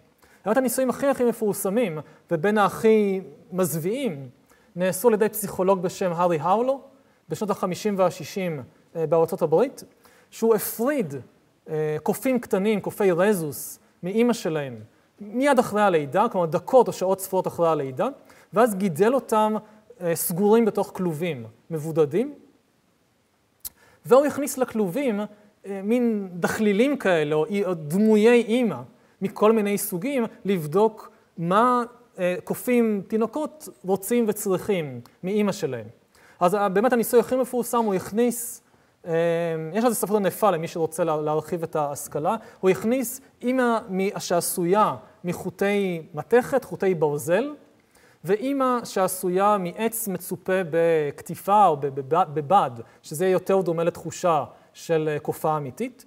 באמת הניסויים הכי הכי מפורסמים, ובין הכי מזוויעים, נעשו על ידי פסיכולוג בשם הארי האולו, בשנות ה-50 וה-60 אה, בארצות הברית, שהוא הפריד אה, קופים קטנים, קופי רזוס, מאימא שלהם, מיד אחרי הלידה, כלומר דקות או שעות ספורות אחרי הלידה, ואז גידל אותם אה, סגורים בתוך כלובים מבודדים, והוא הכניס לכלובים מין דחלילים כאלה, או דמויי אימא, מכל מיני סוגים, לבדוק מה קופים, תינוקות, רוצים וצריכים מאימא שלהם. אז באמת הניסוי הכי מפורסם, הוא הכניס, אה, יש לזה ספרות ענפה למי שרוצה להרחיב את ההשכלה, הוא הכניס אימא שעשויה מחוטי מתכת, חוטי ברזל, ואימא שעשויה מעץ מצופה בקטיפה או בבד, שזה יותר דומה לתחושה של קופה אמיתית,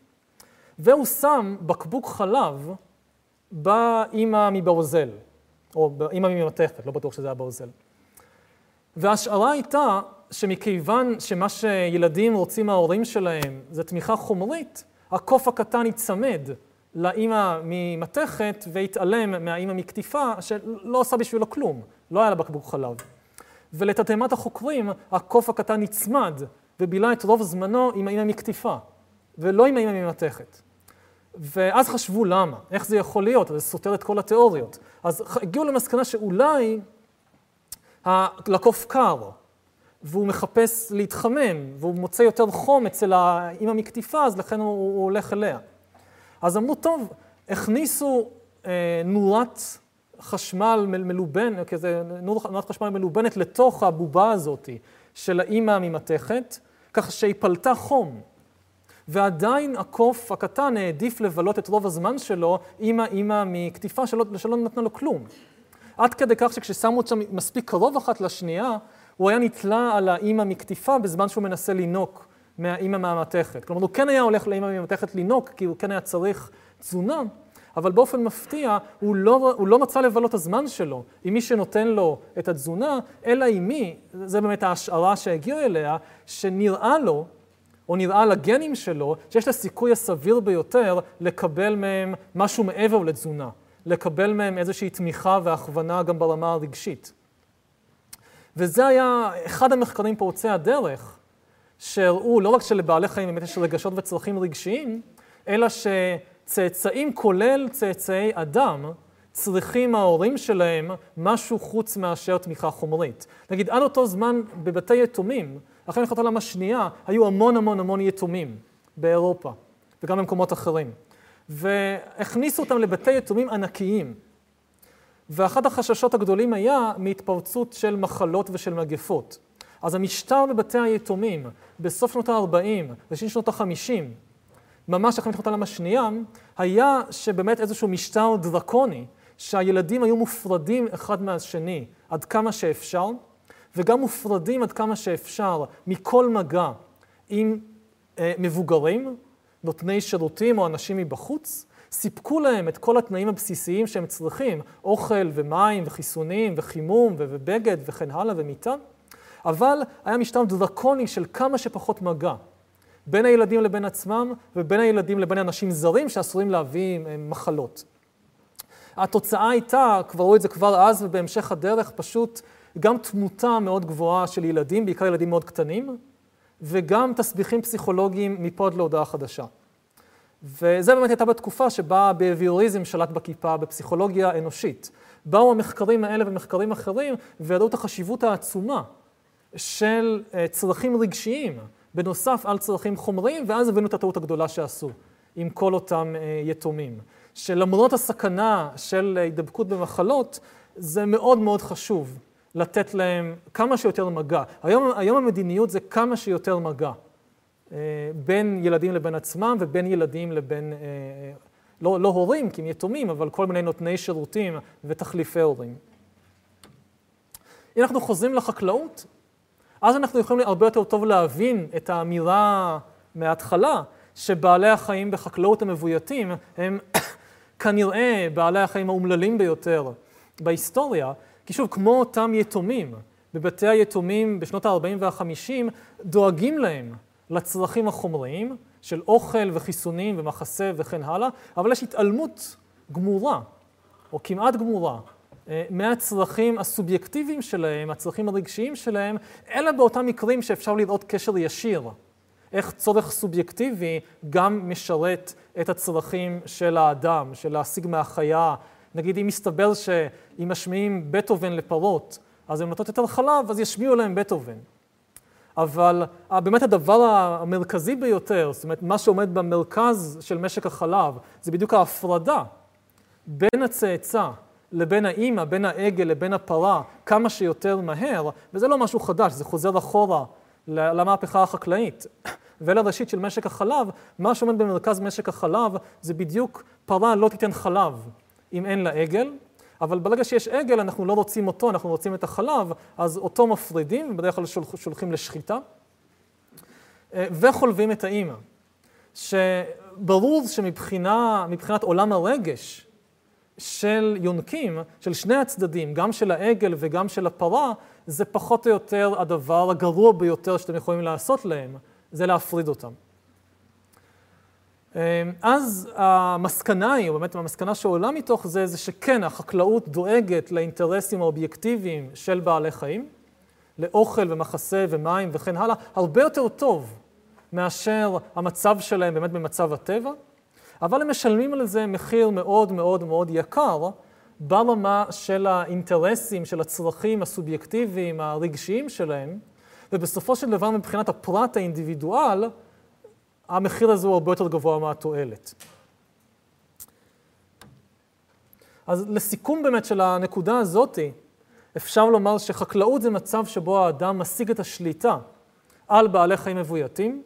והוא שם בקבוק חלב באימא מברזל, או באימא ממתכת, לא בטוח שזה היה ברזל. וההשערה הייתה שמכיוון שמה שילדים רוצים מההורים שלהם זה תמיכה חומרית, הקוף הקטן ייצמד לאימא ממתכת והתעלם מהאימא מקטיפה, שלא עושה בשבילו כלום, לא היה לה בקבוק חלב. ולתדהמת החוקרים, הקוף הקטן נצמד ובילה את רוב זמנו עם האימא מקטיפה, ולא עם האימא ממתכת. ואז חשבו למה, איך זה יכול להיות, זה סותר את כל התיאוריות. אז הגיעו למסקנה שאולי לקוף קר, והוא מחפש להתחמם, והוא מוצא יותר חום אצל האמא מקטיפה, אז לכן הוא, הוא הולך אליה. אז אמרו, טוב, הכניסו אה, נורת חשמל מלובן, כזה נורת חשמל מלובנת לתוך הבובה הזאת של האימא ממתכת, כך שהיא פלטה חום. ועדיין הקוף הקטן העדיף לבלות את רוב הזמן שלו עם האימא מקטיפה שלא, שלא נתנה לו כלום. עד כדי כך שכששמו אותם מספיק קרוב אחת לשנייה, הוא היה נתלה על האימא מקטיפה בזמן שהוא מנסה לינוק מהאימא מהמתכת. כלומר, הוא כן היה הולך לאימא מהמתכת לינוק, כי הוא כן היה צריך תזונה, אבל באופן מפתיע, הוא לא, הוא לא מצא לבלות את הזמן שלו עם מי שנותן לו את התזונה, אלא עם מי, זה באמת ההשערה שהגיעה אליה, שנראה לו, או נראה לגנים שלו, שיש לה סיכוי הסביר ביותר לקבל מהם משהו מעבר לתזונה, לקבל מהם איזושהי תמיכה והכוונה גם ברמה הרגשית. וזה היה אחד המחקרים פורצי הדרך, שהראו לא רק שלבעלי חיים באמת יש רגשות וצרכים רגשיים, אלא שצאצאים, כולל צאצאי אדם, צריכים מההורים שלהם משהו חוץ מאשר תמיכה חומרית. נגיד, עד אותו זמן בבתי יתומים, אחרי מלחמת העולם השנייה, היו המון המון המון יתומים באירופה, וגם במקומות אחרים. והכניסו אותם לבתי יתומים ענקיים. ואחד החששות הגדולים היה מהתפרצות של מחלות ושל מגפות. אז המשטר בבתי היתומים בסוף שנות ה-40 וראשית שנות ה-50, ממש אחרי מלחמת העולם השנייה, היה שבאמת איזשהו משטר דרקוני, שהילדים היו מופרדים אחד מהשני עד כמה שאפשר, וגם מופרדים עד כמה שאפשר מכל מגע עם אה, מבוגרים, נותני שירותים או אנשים מבחוץ, סיפקו להם את כל התנאים הבסיסיים שהם צריכים, אוכל ומים וחיסונים וחימום ובגד וכן הלאה ומיטה, אבל היה משטר דרקוני של כמה שפחות מגע בין הילדים לבין עצמם ובין הילדים לבין אנשים זרים שאסורים להביא אה, מחלות. התוצאה הייתה, כבר ראו את זה כבר אז ובהמשך הדרך, פשוט גם תמותה מאוד גבוהה של ילדים, בעיקר ילדים מאוד קטנים, וגם תסביכים פסיכולוגיים מפה עד להודעה חדשה. וזה באמת הייתה בתקופה שבה ביביוריזם שלט בכיפה בפסיכולוגיה אנושית. באו המחקרים האלה ומחקרים אחרים וידעו את החשיבות העצומה של אה, צרכים רגשיים בנוסף על צרכים חומריים, ואז הבינו את הטעות הגדולה שעשו עם כל אותם אה, יתומים. שלמרות הסכנה של הידבקות במחלות, זה מאוד מאוד חשוב לתת להם כמה שיותר מגע. היום, היום המדיניות זה כמה שיותר מגע. אה, בין ילדים לבין עצמם ובין ילדים לבין, לא, לא הורים, כי הם יתומים, אבל כל מיני נותני שירותים ותחליפי הורים. אם אנחנו חוזרים לחקלאות, אז אנחנו יכולים הרבה יותר טוב להבין את האמירה מההתחלה, שבעלי החיים בחקלאות המבויתים הם כנראה בעלי החיים האומללים ביותר בהיסטוריה, כי שוב, כמו אותם יתומים, בבתי היתומים בשנות ה-40 וה-50, דואגים להם לצרכים החומריים של אוכל וחיסונים ומחסה וכן הלאה, אבל יש התעלמות גמורה, או כמעט גמורה, מהצרכים הסובייקטיביים שלהם, הצרכים הרגשיים שלהם, אלא באותם מקרים שאפשר לראות קשר ישיר. איך צורך סובייקטיבי גם משרת את הצרכים של האדם, של להשיג מהחיה. נגיד, אם מסתבר שאם משמיעים בטהובן לפרות, אז הן נותנות יותר חלב, אז ישמיעו להם בטהובן. אבל אה, באמת הדבר המרכזי ביותר, זאת אומרת, מה שעומד במרכז של משק החלב, זה בדיוק ההפרדה בין הצאצא לבין האימא, בין העגל לבין הפרה, כמה שיותר מהר, וזה לא משהו חדש, זה חוזר אחורה למהפכה החקלאית. ולראשית של משק החלב, מה שעומד במרכז משק החלב זה בדיוק פרה לא תיתן חלב אם אין לה עגל, אבל ברגע שיש עגל אנחנו לא רוצים אותו, אנחנו רוצים את החלב, אז אותו מפרידים, ובדרך כלל שולחים לשחיטה, אה, וחולבים את האימא. שברור שמבחינת עולם הרגש של יונקים, של שני הצדדים, גם של העגל וגם של הפרה, זה פחות או יותר הדבר הגרוע ביותר שאתם יכולים לעשות להם. זה להפריד אותם. אמ, אז המסקנה היא, או באמת המסקנה שעולה מתוך זה, זה שכן, החקלאות דואגת לאינטרסים האובייקטיביים של בעלי חיים, לאוכל ומחסה ומים וכן הלאה, הרבה יותר טוב מאשר המצב שלהם באמת במצב הטבע, אבל הם משלמים על זה מחיר מאוד מאוד מאוד יקר ברמה של האינטרסים, של הצרכים הסובייקטיביים, הרגשיים שלהם, ובסופו של דבר מבחינת הפרט האינדיבידואל, המחיר הזה הוא הרבה יותר גבוה מהתועלת. אז לסיכום באמת של הנקודה הזאתי, אפשר לומר שחקלאות זה מצב שבו האדם משיג את השליטה על בעלי חיים מבויתים,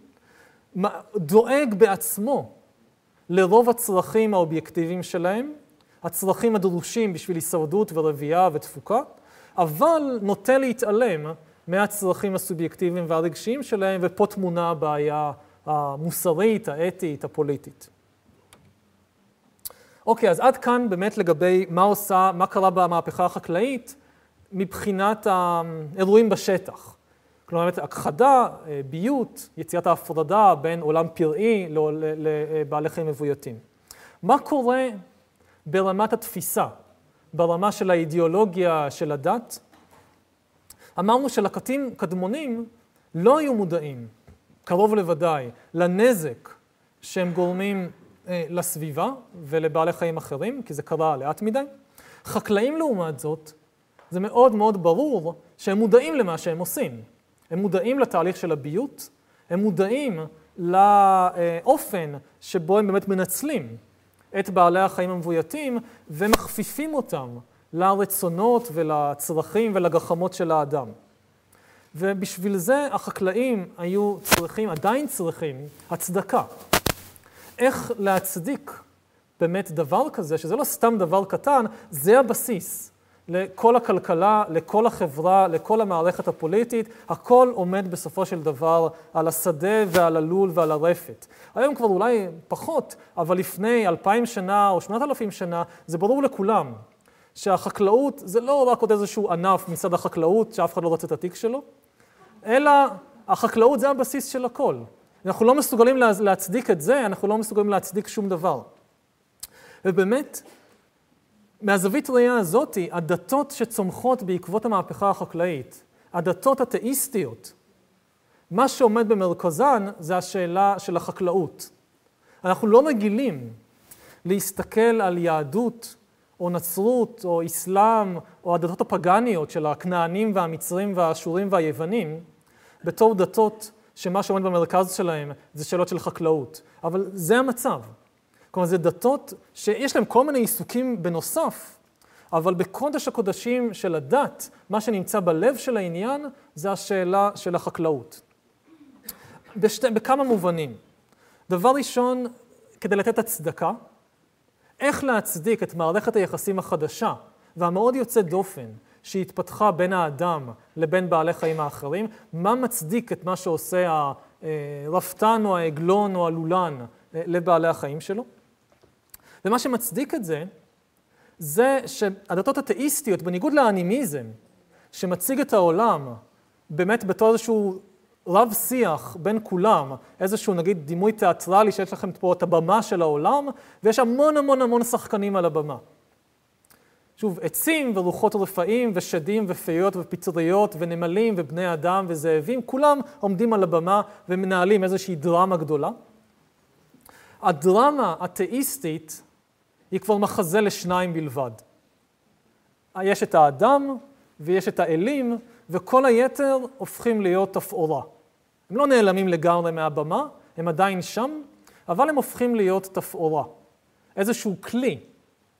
דואג בעצמו לרוב הצרכים האובייקטיביים שלהם, הצרכים הדרושים בשביל הישרדות ורבייה ותפוקה, אבל נוטה להתעלם מהצרכים הסובייקטיביים והרגשיים שלהם, ופה טמונה הבעיה המוסרית, האתית, הפוליטית. אוקיי, אז עד כאן באמת לגבי מה עושה, מה קרה במהפכה החקלאית מבחינת האירועים בשטח. כלומר, באמת הכחדה, ביות, יציאת ההפרדה בין עולם פראי לבעלי חיים מבויתים. מה קורה ברמת התפיסה, ברמה של האידיאולוגיה של הדת? אמרנו שלקטים קדמונים לא היו מודעים, קרוב לוודאי, לנזק שהם גורמים אה, לסביבה ולבעלי חיים אחרים, כי זה קרה לאט מדי. חקלאים לעומת זאת, זה מאוד מאוד ברור שהם מודעים למה שהם עושים. הם מודעים לתהליך של הביות, הם מודעים לאופן שבו הם באמת מנצלים את בעלי החיים המבויתים ומכפיפים אותם לרצונות ולצרכים ולגחמות של האדם. ובשביל זה החקלאים היו צריכים, עדיין צריכים, הצדקה. איך להצדיק באמת דבר כזה, שזה לא סתם דבר קטן, זה הבסיס לכל הכלכלה, לכל החברה, לכל המערכת הפוליטית, הכל עומד בסופו של דבר על השדה ועל הלול ועל הרפת. היום כבר אולי פחות, אבל לפני אלפיים שנה או שמונת אלפים שנה, זה ברור לכולם שהחקלאות זה לא רק עוד איזשהו ענף מצד החקלאות שאף אחד לא רוצה את התיק שלו, אלא החקלאות זה הבסיס של הכל. אנחנו לא מסוגלים להצדיק את זה, אנחנו לא מסוגלים להצדיק שום דבר. ובאמת, מהזווית ראייה הזאת, הדתות שצומחות בעקבות המהפכה החקלאית, הדתות התאיסטיות, מה שעומד במרכזן זה השאלה של החקלאות. אנחנו לא רגילים להסתכל על יהדות או נצרות או אסלאם או הדתות הפגאניות של הכנענים והמצרים והאשורים והיוונים בתור דתות שמה שעומד במרכז שלהם זה שאלות של חקלאות. אבל זה המצב. כלומר, זה דתות שיש להן כל מיני עיסוקים בנוסף, אבל בקודש הקודשים של הדת, מה שנמצא בלב של העניין זה השאלה של החקלאות. בשתי, בכמה מובנים. דבר ראשון, כדי לתת הצדקה, איך להצדיק את מערכת היחסים החדשה והמאוד יוצאת דופן שהתפתחה בין האדם לבין בעלי חיים האחרים, מה מצדיק את מה שעושה הרפתן או העגלון או הלולן אה, לבעלי החיים שלו. ומה שמצדיק את זה, זה שהדתות התאיסטיות, בניגוד לאנימיזם, שמציג את העולם באמת בתור איזשהו רב שיח בין כולם, איזשהו נגיד דימוי תיאטרלי שיש לכם פה את הבמה של העולם, ויש המון המון המון שחקנים על הבמה. שוב, עצים ורוחות רפאים ושדים ופיות ופטריות ונמלים ובני אדם וזאבים, כולם עומדים על הבמה ומנהלים איזושהי דרמה גדולה. הדרמה התאיסטית היא כבר מחזה לשניים בלבד. יש את האדם ויש את האלים, וכל היתר הופכים להיות תפאורה. הם לא נעלמים לגמרי מהבמה, הם עדיין שם, אבל הם הופכים להיות תפאורה. איזשהו כלי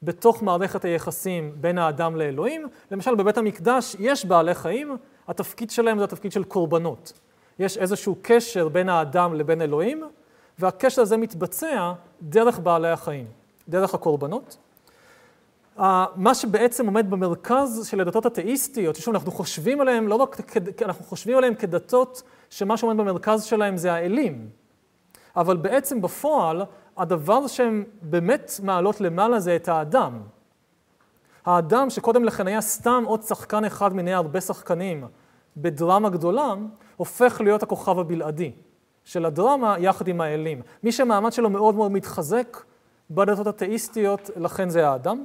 בתוך מערכת היחסים בין האדם לאלוהים. למשל, בבית המקדש יש בעלי חיים, התפקיד שלהם זה התפקיד של קורבנות. יש איזשהו קשר בין האדם לבין אלוהים, והקשר הזה מתבצע דרך בעלי החיים, דרך הקורבנות. מה שבעצם עומד במרכז של הדתות התאיסטיות, ששוב, אנחנו חושבים עליהן לא רק, אנחנו חושבים עליהן כדתות שמה שעומד במרכז שלהן זה האלים, אבל בעצם בפועל הדבר שהן באמת מעלות למעלה זה את האדם. האדם שקודם לכן היה סתם עוד שחקן אחד מיני הרבה שחקנים בדרמה גדולה, הופך להיות הכוכב הבלעדי של הדרמה יחד עם האלים. מי שהמעמד שלו מאוד מאוד מתחזק בדתות התאיסטיות, לכן זה האדם.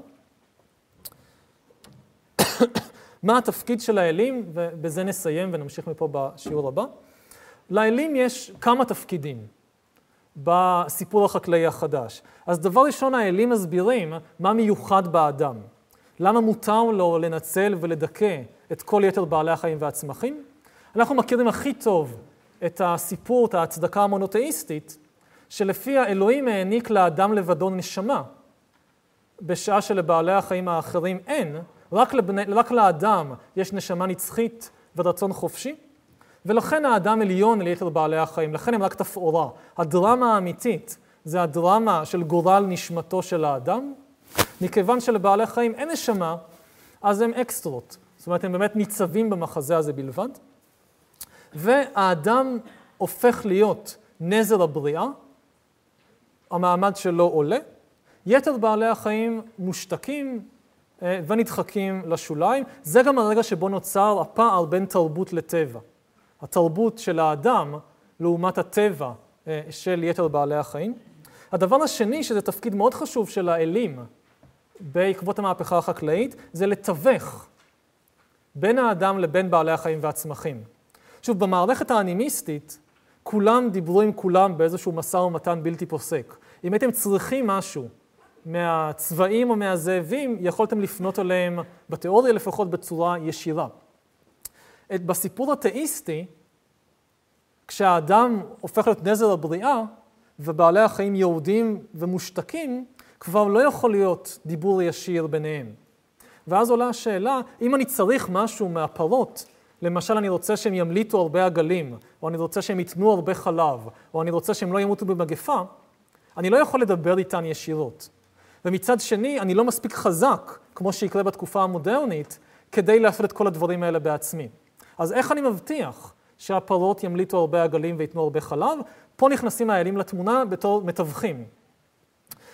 מה התפקיד של האלים, ובזה נסיים ונמשיך מפה בשיעור הבא. לאלים יש כמה תפקידים. בסיפור החקלאי החדש. אז דבר ראשון, האלים מסבירים מה מיוחד באדם. למה מותר לו לנצל ולדכא את כל יתר בעלי החיים והצמחים? אנחנו מכירים הכי טוב את הסיפור, את ההצדקה המונותאיסטית, שלפיה אלוהים העניק לאדם לבדו נשמה, בשעה שלבעלי החיים האחרים אין, רק, לבני, רק לאדם יש נשמה נצחית ורצון חופשי, ולכן האדם עליון ליתר בעלי החיים, לכן הם רק תפאורה. הדרמה האמיתית זה הדרמה של גורל נשמתו של האדם. מכיוון שלבעלי חיים אין נשמה, אז הם אקסטרות. זאת אומרת, הם באמת ניצבים במחזה הזה בלבד. והאדם הופך להיות נזר הבריאה, המעמד שלו עולה. יתר בעלי החיים מושתקים אה, ונדחקים לשוליים. זה גם הרגע שבו נוצר הפער בין תרבות לטבע. התרבות של האדם לעומת הטבע אה, של יתר בעלי החיים. הדבר השני, שזה תפקיד מאוד חשוב של האלים בעקבות המהפכה החקלאית, זה לתווך בין האדם לבין בעלי החיים והצמחים. שוב, במערכת האנימיסטית, כולם דיברו עם כולם באיזשהו משא ומתן בלתי פוסק. אם הייתם צריכים משהו מהצבעים או מהזאבים, יכולתם לפנות אליהם, בתיאוריה לפחות, בצורה ישירה. בסיפור התאיסטי, כשהאדם הופך להיות נזר הבריאה, ובעלי החיים יהודים ומושתקים, כבר לא יכול להיות דיבור ישיר ביניהם. ואז עולה השאלה, אם אני צריך משהו מהפרות, למשל אני רוצה שהם ימליטו הרבה עגלים, או אני רוצה שהם ייתנו הרבה חלב, או אני רוצה שהם לא ימותו במגפה, אני לא יכול לדבר איתן ישירות. ומצד שני, אני לא מספיק חזק, כמו שיקרה בתקופה המודרנית, כדי לעשות את כל הדברים האלה בעצמי. אז איך אני מבטיח שהפרות ימליטו הרבה עגלים וייתנו הרבה חלב? פה נכנסים האלים לתמונה בתור מתווכים.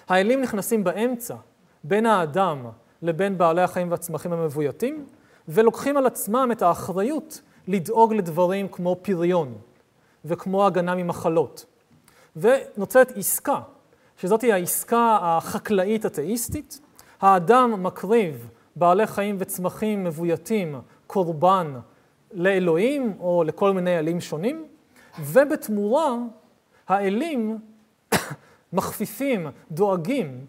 האלים נכנסים באמצע, בין האדם לבין בעלי החיים והצמחים המבויתים, ולוקחים על עצמם את האחריות לדאוג לדברים כמו פריון וכמו הגנה ממחלות. ונוצרת עסקה, שזאת היא העסקה החקלאית התאיסטית. האדם מקריב בעלי חיים וצמחים מבויתים, קורבן, לאלוהים או לכל מיני אלים שונים, ובתמורה האלים מכפיפים, דואגים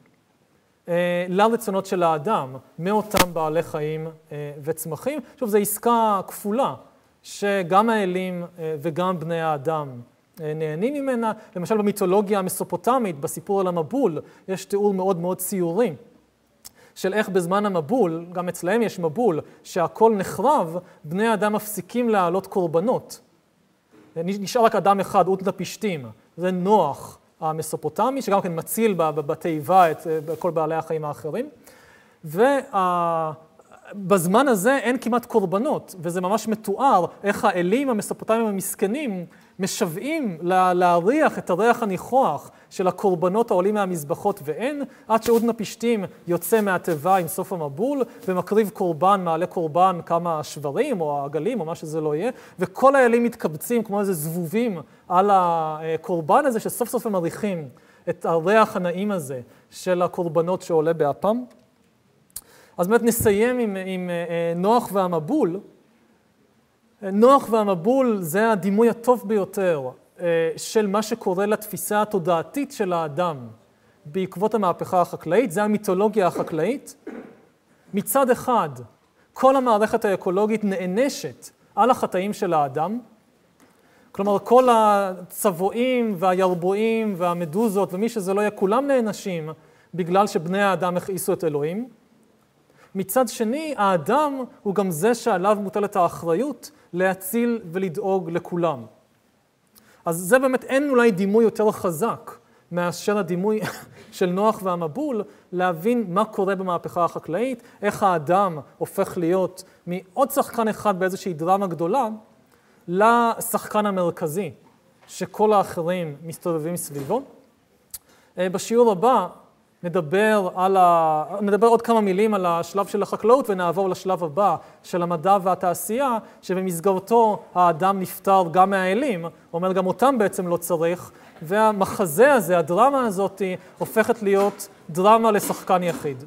אה, לרצונות של האדם מאותם בעלי חיים אה, וצמחים. שוב, זו עסקה כפולה, שגם האלים אה, וגם בני האדם נהנים ממנה. למשל במיתולוגיה המסופוטמית, בסיפור על המבול, יש תיאור מאוד מאוד ציורי של איך בזמן המבול, גם אצלהם יש מבול, שהכל נחרב, בני האדם מפסיקים להעלות קורבנות. נשאר רק אדם אחד, אותנה פשתים, זה נוח המסופוטמי, שגם כן מציל בתיבה את כל בעלי החיים האחרים. ובזמן הזה אין כמעט קורבנות, וזה ממש מתואר איך האלים המסופוטמיים המסכנים משוועים להריח את הריח הניחוח של הקורבנות העולים מהמזבחות ואין, עד שאודנה פשתים יוצא מהתיבה עם סוף המבול ומקריב קורבן, מעלה קורבן כמה שברים או עגלים או מה שזה לא יהיה, וכל האלים מתקבצים כמו איזה זבובים על הקורבן הזה, שסוף סוף הם מריחים את הריח הנעים הזה של הקורבנות שעולה באפם. אז באמת נסיים עם, עם אה, נוח והמבול. נוח והמבול זה הדימוי הטוב ביותר אה, של מה שקורה לתפיסה התודעתית של האדם בעקבות המהפכה החקלאית, זה המיתולוגיה החקלאית. מצד אחד, כל המערכת האקולוגית נענשת על החטאים של האדם, כלומר כל הצבועים והירבועים והמדוזות ומי שזה לא יהיה, כולם נענשים בגלל שבני האדם הכעיסו את אלוהים. מצד שני, האדם הוא גם זה שעליו מוטלת האחריות להציל ולדאוג לכולם. אז זה באמת, אין אולי דימוי יותר חזק מאשר הדימוי של נוח והמבול, להבין מה קורה במהפכה החקלאית, איך האדם הופך להיות מעוד שחקן אחד באיזושהי דרמה גדולה, לשחקן המרכזי, שכל האחרים מסתובבים סביבו. אה, בשיעור הבא נדבר, על ה... נדבר עוד כמה מילים על השלב של החקלאות ונעבור לשלב הבא של המדע והתעשייה, שבמסגרתו האדם נפטר גם מהאלים, אומר גם אותם בעצם לא צריך, והמחזה הזה, הדרמה הזאת, הופכת להיות דרמה לשחקן יחיד.